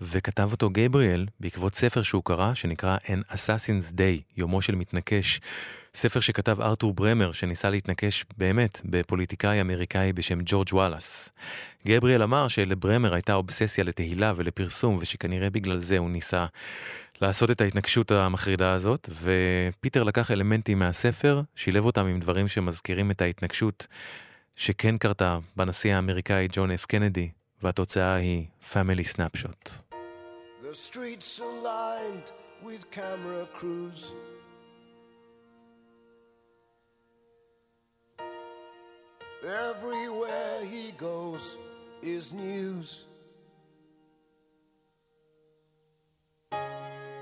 וכתב אותו גבריאל בעקבות ספר שהוא קרא, שנקרא An Assassin's Diary, יומנו של מתנקש. ספר שכתב ארתור ברמר, שניסה להתנקש באמת בפוליטיקאי אמריקאי בשם ג'ורג' וואלאס. גבריאל אמר שלברמר הייתה אובססיה לתהילה ולפרסום, ושכנראה בגלל זה הוא ניסה לעשות את ההתנגשות המחרידה הזאת, ופיטר לקח אלמנטים מהספר, שילב אותם עם דברים שמזכירים את ההתנגשות שכן קרתה בנשיא האמריקאי ג'ון אף קנדי, והתוצאה היא Family Snapshot. The streets are lined with camera crews. Everywhere he goes is news.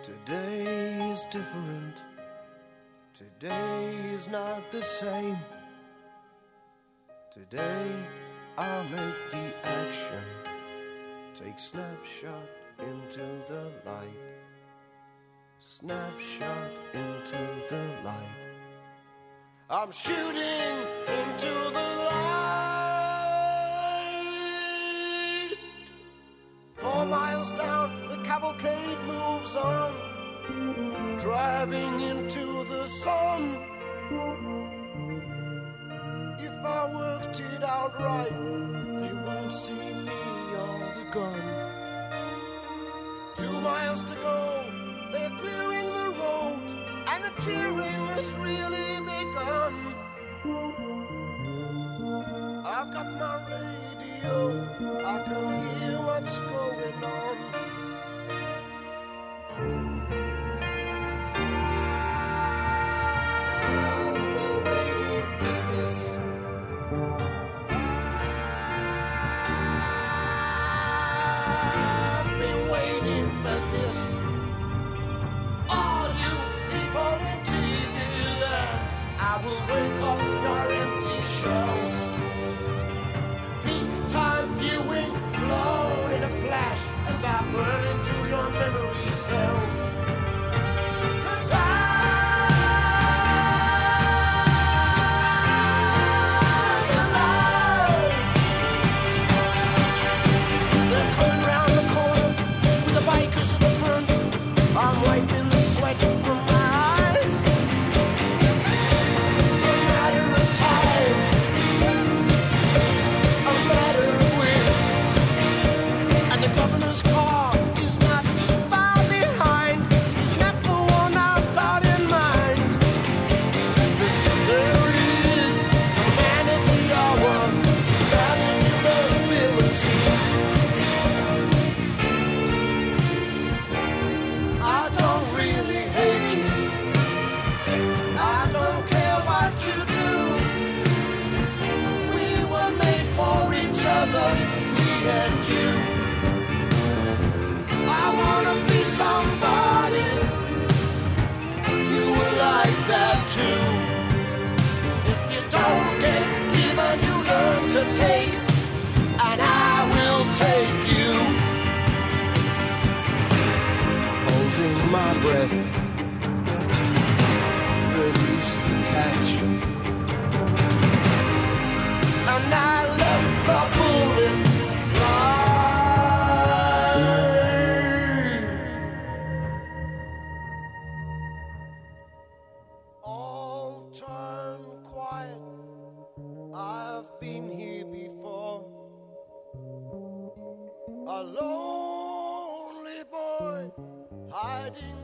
Today is different. Today is not the same. Today I'll make the action. Take snapshot into the light. Snapshot into the light. I'm shooting into the light. Four miles down, the cavalcade moves on, driving into the sun. If I worked it out right, they won't see me or the gun. Two miles to go, they're clearing the the cheering has really begun. I've got my radio, I can hear what's going on.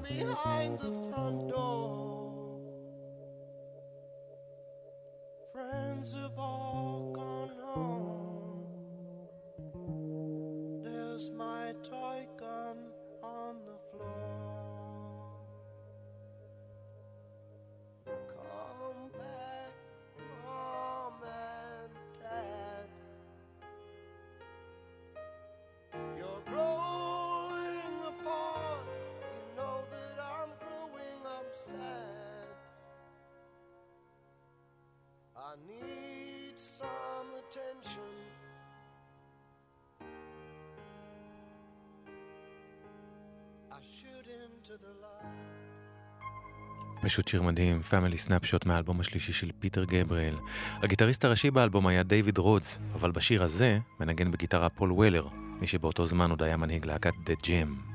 Behind the front פשוט שיר מדהים, Family Snapshot מהאלבום השלישי של פיטר גבריאל. הגיטריסט הראשי באלבום היה דיוויד רודס, אבל בשיר הזה מנגן בגיטרה פול וולר, מי שבאותו זמן עוד היה מנהיג להקת דה ג'ם.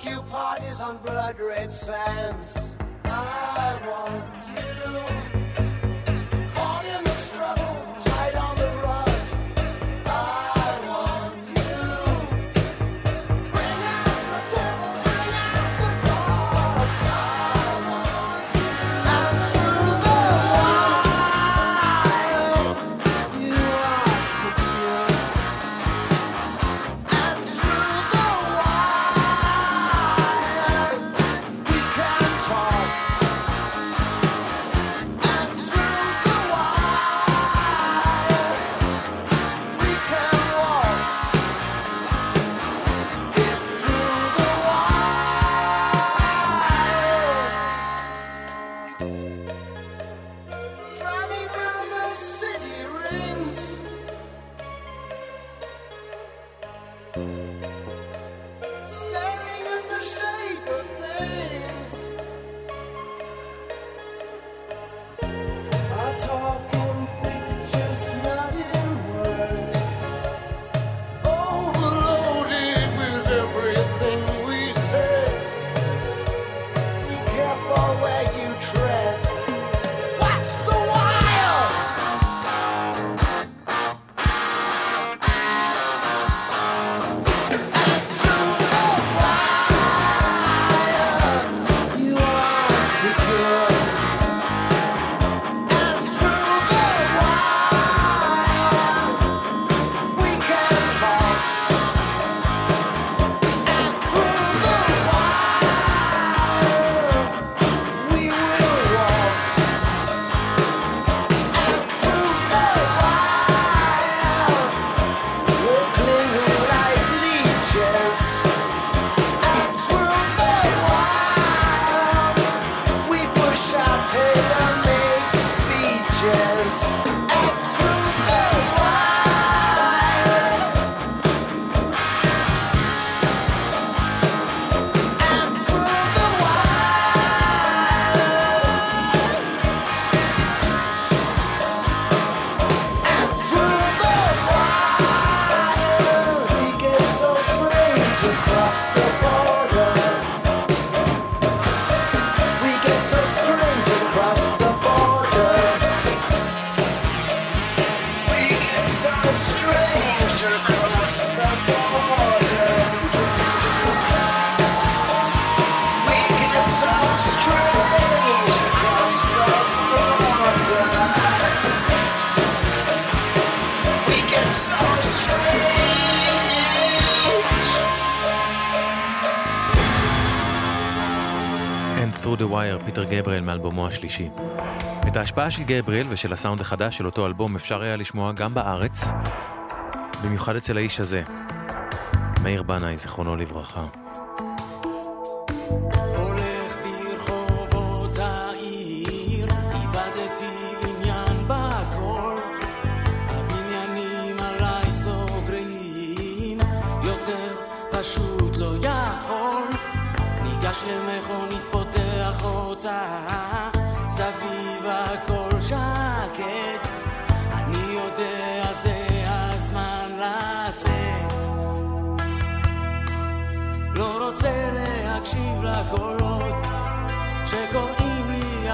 occupied parties on blood red sands. I want you. פיטר גבריאל מאלבומו השלישי. את ההשפעה של גבריאל ושל הסאונד החדש של אותו אלבום אפשר היה לשמוע גם בארץ, במיוחד אצל האיש הזה, מאיר בנאי, זיכרונו לברכה.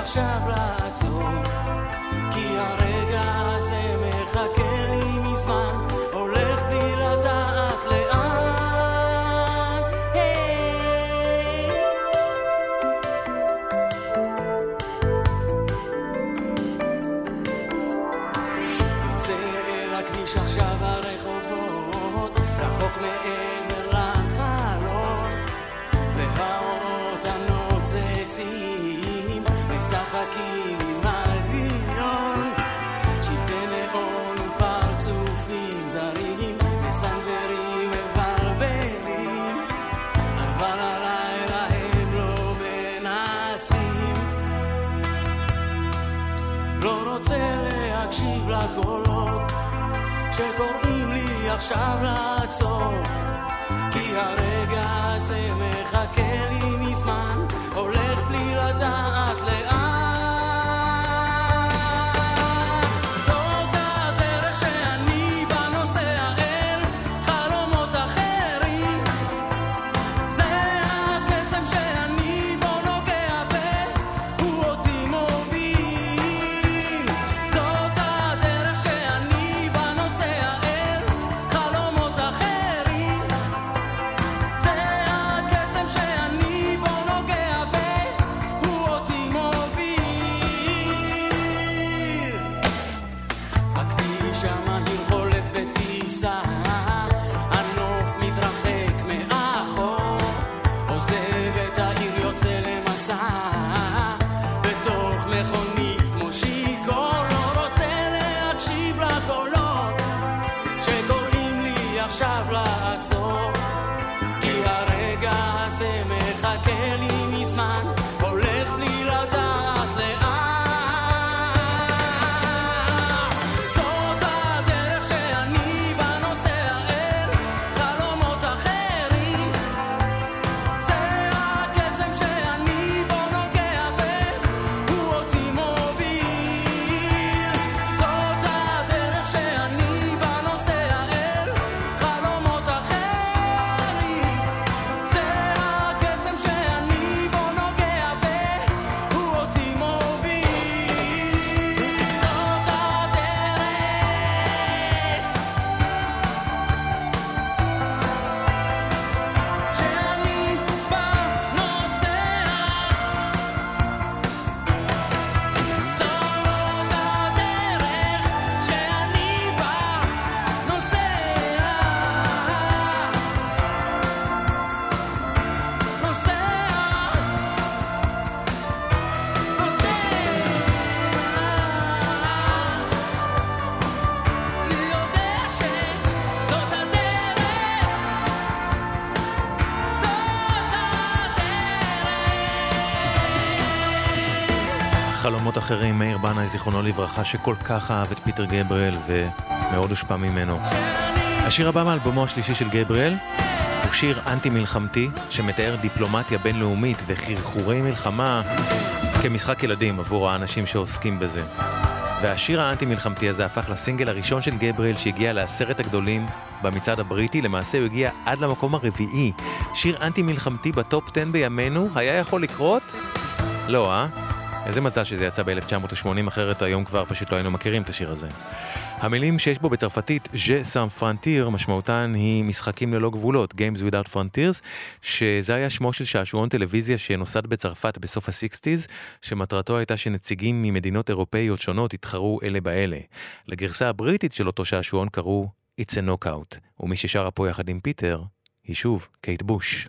עכשיו לעצור, כי הרגע הזה... הקולות שקוראים לי עכשיו לעצור, כי הרגע הזה מחכה לי. אחרים, מאיר בנאי, זיכרונו לברכה, שכל כך אהב את פיטר גבריאל ומאוד הושפע ממנו. השיר הבא מאלבומו השלישי של גבריאל הוא שיר אנטי-מלחמתי שמתאר דיפלומטיה בינלאומית וחרחורי מלחמה כמשחק ילדים עבור האנשים שעוסקים בזה. והשיר האנטי-מלחמתי הזה הפך לסינגל הראשון של גבריאל שהגיע לעשרת הגדולים במצעד הבריטי, למעשה הוא הגיע עד למקום הרביעי. שיר אנטי-מלחמתי בטופ 10 בימינו, היה יכול לקרות? לא, אה? איזה מזל שזה יצא ב-1980, אחרת היום כבר פשוט לא היינו מכירים את השיר הזה. המילים שיש בו בצרפתית, Je sans frontier, משמעותן היא משחקים ללא גבולות, Games Without Frontiers, שזה היה שמו של שעשועון טלוויזיה שנוסד בצרפת בסוף ה-60's, שמטרתו הייתה שנציגים ממדינות אירופאיות שונות יתחרו אלה באלה. לגרסה הבריטית של אותו שעשועון קראו It's a Knockout, ומי ששרה פה יחד עם פיטר, היא שוב קייט בוש.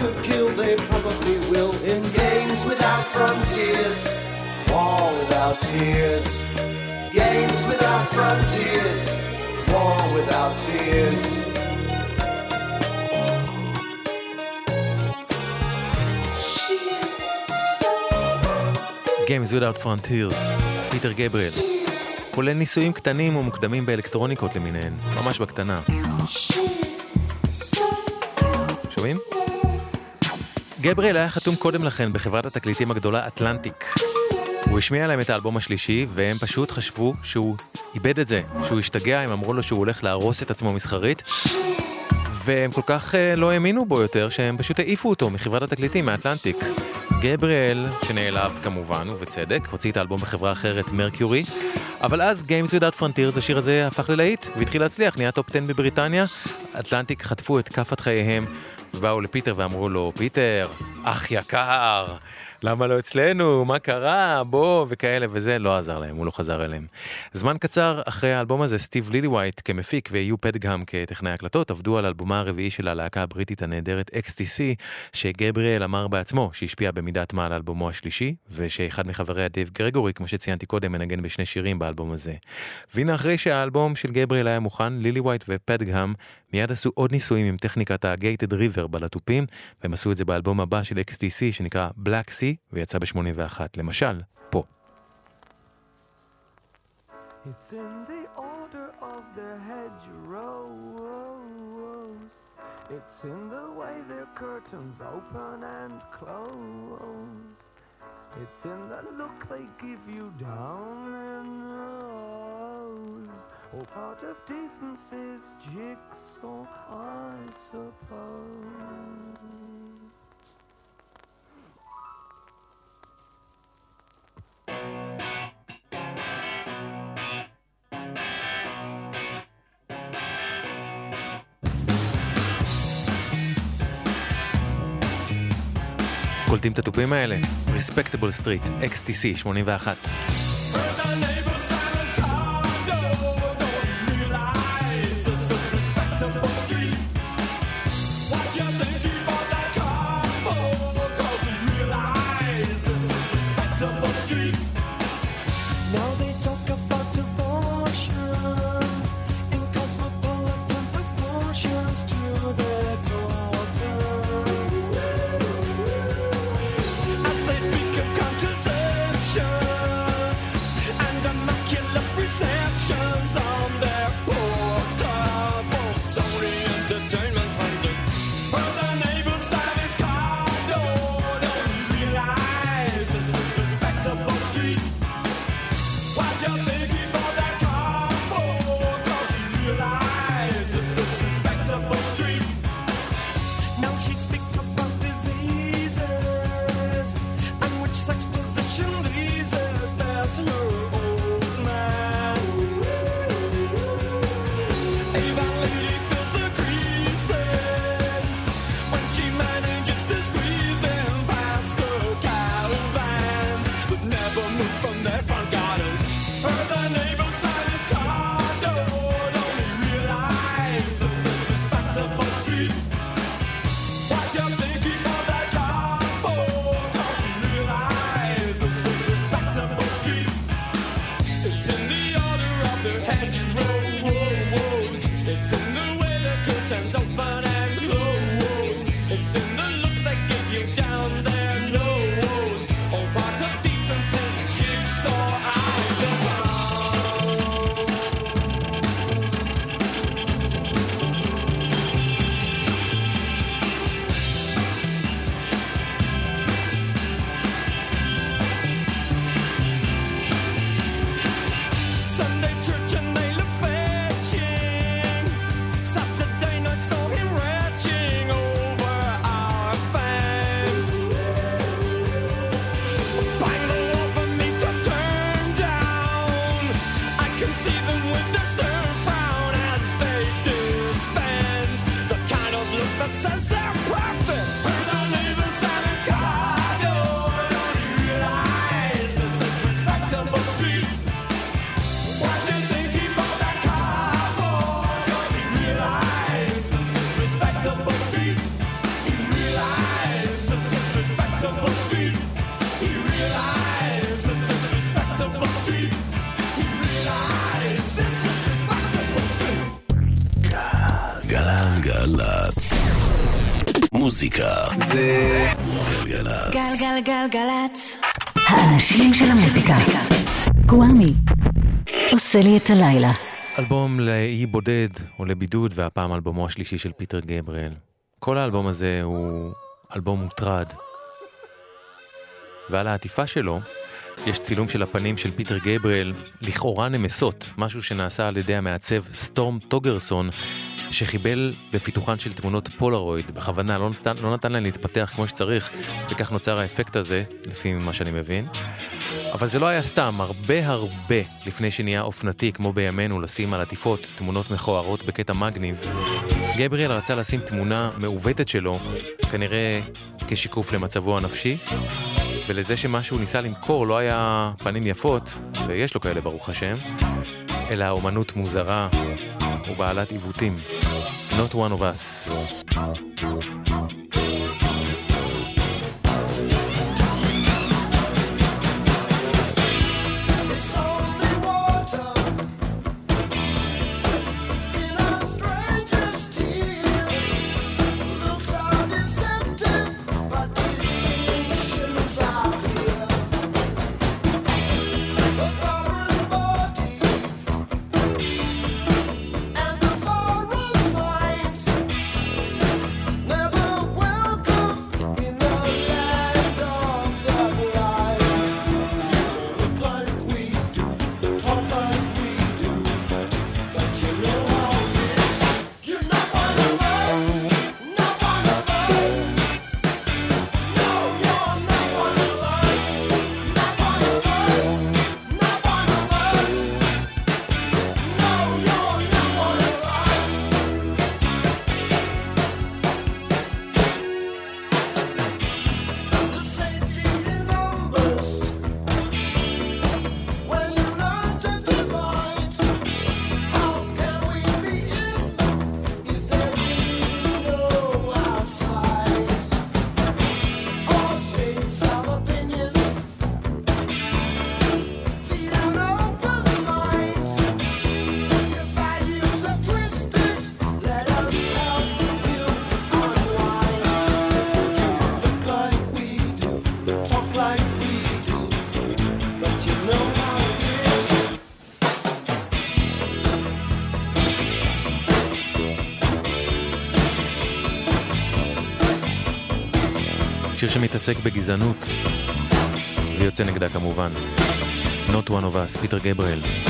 Could kill, they probably will. In games without frontiers. War without tears. Games without frontiers. War without tears. Games Without Frontiers, פיטר גבריאל. כולל ניסויים קטנים ומוקדמים באלקטרוניקות למיניהן, ממש בקטנה. שומעים? גבריאל היה חתום קודם לכן בחברת התקליטים הגדולה אטלנטיק. הוא השמיע להם את האלבום השלישי, והם פשוט חשבו שהוא איבד את זה, שהוא השתגע, הם אמרו לו שהוא הולך להרוס את עצמו מסחרית. והם כל כך אה, לא האמינו בו יותר, שהם פשוט העיפו אותו מחברת התקליטים, מאטלנטיק. גבריאל, שנעלב כמובן, ובצדק, הוציא את האלבום בחברה אחרת, מרקיורי, אבל אז Games Without Frontiers, השיר הזה הפך ללהיט, והתחיל להצליח, נהיה טופ 10 בבריטניה. אטלנטיק חטפו את כאפת חייהם, ובאו לפיטר ואמרו לו, פיטר, אח יקר, למה לא אצלנו? מה קרה? בוא, וכאלה וזה, לא עזר להם, הוא לא חזר אליהם. זמן קצר אחרי האלבום הזה, סטיב ליליווייט כמפיק ויו פדג'ם כטכנאי הקלטות, עבדו על אלבומה הרביעי של הלהקה הבריטית הנהדרת XTC, שגבריאל אמר בעצמו שהשפיע במידת מה על אלבומו השלישי, ושאחד מחבריה דייב גרגורי, כמו שציינתי קודם, מנגן בשני שירים באלבום הזה. והנה אחרי שהאלבום של גבריאל היה מוכן, לילי ווייט ופדגם מיד עשו עוד ניסויים עם טכניקת ה-Gated River בלטופים, והם עשו את זה באלבום הבא של XTC שנקרא Black Sea, ויצא ב-81. למשל, פה. It's in the order of their hedgerows. It's in the way their curtains open and close. It's in the look they give you down their nose. All part of decency's jigsaw, I suppose. קולטים את התופים האלה? Respectable Street, XTC 81. fathom גלגלצ. גלגלגלגלצ. האנשים של המוזיקה. קוואמי. עושה לי את הלילה. אלבום לאי בודד או לבידוד, והפעם אלבומו השלישי של פיטר גבריאל. כל האלבום הזה הוא אלבום מוטרד. ועל העטיפה שלו יש צילום של הפנים של פיטר גבריאל, לכאורה נמסות, משהו שנעשה על ידי המעצב סטורם טוגרסון, שחיבל בפיתוחן של תמונות פולרויד, בכוונה, לא נתן, לא נתן להן להתפתח כמו שצריך, וכך נוצר האפקט הזה, לפי מה שאני מבין. אבל זה לא היה סתם, הרבה הרבה לפני שנהיה אופנתי, כמו בימינו, לשים על עטיפות תמונות מכוערות בקטע מגניב, גבריאל רצה לשים תמונה מעוותת שלו, כנראה כשיקוף למצבו הנפשי, ולזה שמה שהוא ניסה למכור לא היה פנים יפות, ויש לו כאלה ברוך השם, אלא אומנות מוזרה ובעלת עיוותים. Not one of us. שמתעסק בגזענות, ויוצא נגדה כמובן. Not one of us, פיטר גבריאל.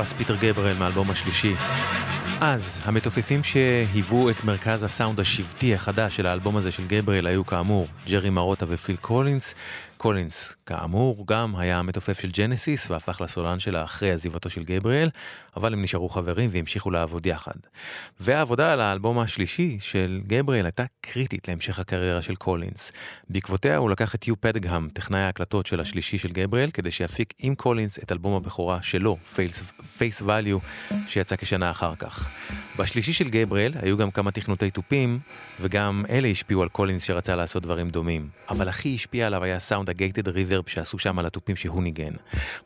Us, פיטר גבריאל מהאלבום השלישי. אז, המתופפים שהיוו את מרכז הסאונד השבטי החדש של האלבום הזה של גבריאל היו כאמור ג'רי מרוטה ופיל קולינס. קולינס, כאמור, גם היה המתופף של ג'נסיס והפך לסולן שלה אחרי עזיבתו של גבריאל, אבל הם נשארו חברים והמשיכו לעבוד יחד. והעבודה על האלבום השלישי של גבריאל הייתה קריטית להמשך הקריירה של קולינס. בעקבותיה הוא לקח את יו פדג'ם, טכנאי ההקלטות של השלישי של גבריאל, כדי שיפיק עם קולינס את אלבום הבכורה שלו, Face Value, שיצא כשנה אחר כך. בשלישי של גבריאל היו גם כמה תכנותי תופים, וגם אלה השפיעו על קולינס שרצה לעשות דברים דומים. אבל הכי השפיע עליו היה סאונד ה gated reverb שעשו שם על התופים שהוא ניגן.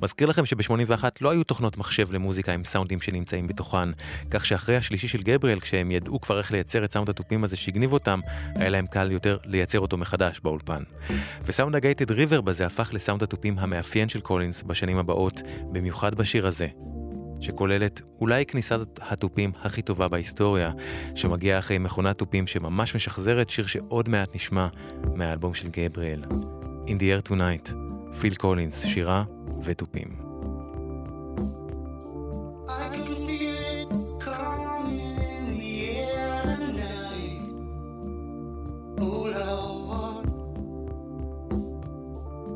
מזכיר לכם שב-81 לא היו תוכנות מחשב למוזיקה עם סאונדים שנמצאים בתוכן, כך שאחרי השלישי של גבריאל, כשהם ידעו כבר איך לייצר את סאונד התופים הזה שהגניב אותם, היה להם קל יותר לייצר אותו מחדש באולפן. וסאונד ה gated reverb הזה הפך לסאונד התופים המאפיין של קולינס בשנים הבאות, במיוחד בשיר הזה. שכוללת אולי כניסת התופים הכי טובה בהיסטוריה, שמגיעה אחרי מכונת תופים שממש משחזרת שיר שעוד מעט נשמע מהאלבום של גבריאל. In the Air Tonight, פיל קולינס, שירה ותופים. I can feel it coming in the air tonight. Oh Lord,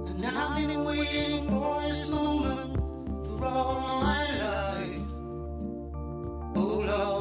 and I've been waiting for this moment for all my life. Oh Lord,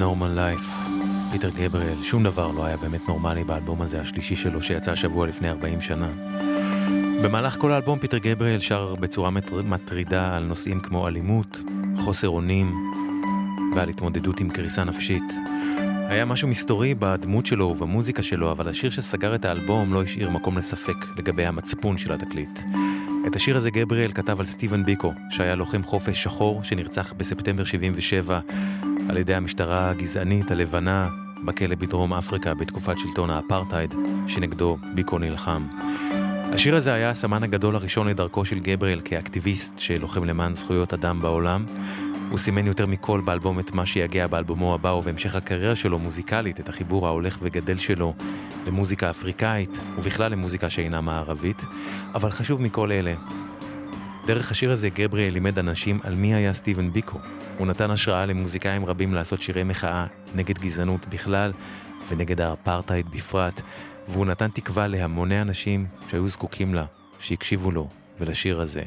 Normal Life, פיטר גבריאל, שום דבר לא היה באמת נורמלי באלבום הזה השלישי שלו שיצא השבוע לפני 40 שנה. במהלך כל האלבום פיטר גבריאל שר בצורה מטר- מטרידה על נושאים כמו אלימות, חוסר אונים ועל התמודדות עם קריסה נפשית. היה משהו מסתורי בדמות שלו ובמוזיקה שלו, אבל השיר שסגר את האלבום לא השאיר מקום לספק לגבי המצפון של התקליט. את השיר הזה גבריאל כתב על סטיבן ביקו, שהיה לוחם חופש שחור שנרצח בספטמבר 77 על ידי המשטרה הגזענית הלבנה בכלא בדרום אפריקה בתקופת שלטון האפרטהייד שנגדו ביקו נלחם. השיר הזה היה הסמן הגדול הראשון לדרכו של גבריאל כאקטיביסט שלוחם למען זכויות אדם בעולם. הוא סימן יותר מכל באלבום את מה שיגיע באלבומו הבא ובהמשך הקריירה שלו מוזיקלית, את החיבור ההולך וגדל שלו למוזיקה אפריקאית ובכלל למוזיקה שאינה מערבית. אבל חשוב מכל אלה, דרך השיר הזה גבריאל לימד אנשים על מי היה סטיבן ביקו. הוא נתן השראה למוזיקאים רבים לעשות שירי מחאה נגד גזענות בכלל ונגד האפרטהייד בפרט, והוא נתן תקווה להמוני אנשים שהיו זקוקים לה, שהקשיבו לו ולשיר הזה.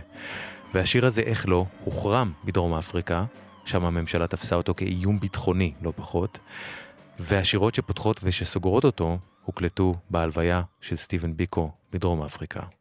והשיר הזה, איך לא, הוחרם בדרום אפריקה, שם הממשלה תפסה אותו כאיום ביטחוני, לא פחות, והשירות שפותחות ושסוגרות אותו הוקלטו בהלוויה של סטיבן ביקו בדרום אפריקה.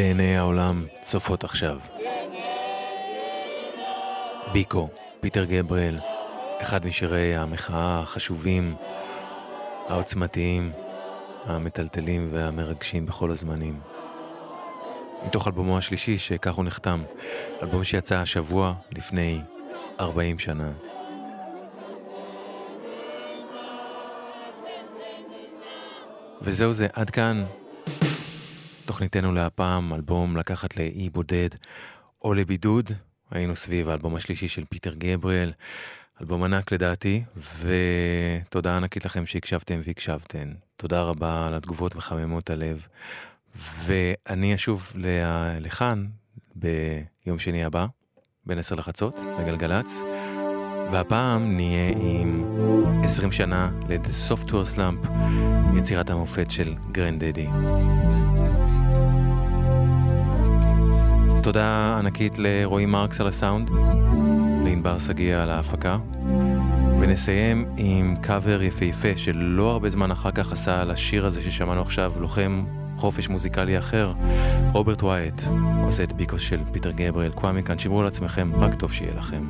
ועיני העולם צופות עכשיו. ביקו, פיטר גבריאל, אחד משירי המחאה החשובים, העוצמתיים, המטלטלים והמרגשים בכל הזמנים. מתוך אלבומו השלישי, שכך הוא נחתם, אלבום שיצא השבוע לפני 40 שנה. וזהו זה, עד כאן תוכניתנו להפעם, אלבום לקחת לאי בודד או לבידוד. היינו סביב האלבום השלישי של פיטר גבריאל, אלבום ענק לדעתי, ותודה ענקית לכם שהקשבתם והקשבתן. תודה רבה על התגובות מחממות הלב, ואני אשוב לכאן ביום שני הבא, בין עשר לחצות, בגלגלצ, והפעם נהיה עם 20 שנה ל- The Sophtware Slump, יצירת המופת של גרנדדי. תודה ענקית לרועי מרקס על הסאונד, לענבר שגיא על ההפקה, ונסיים עם קאבר יפהפה שלא הרבה זמן אחר כך עשה על השיר הזה ששמענו עכשיו, לוחם חופש מוזיקלי אחר, רוברט וויאט, עושה את ביקו של פיטר גבריאל, קוואמי כאן, שמרו על עצמכם, רק טוב שיהיה לכם.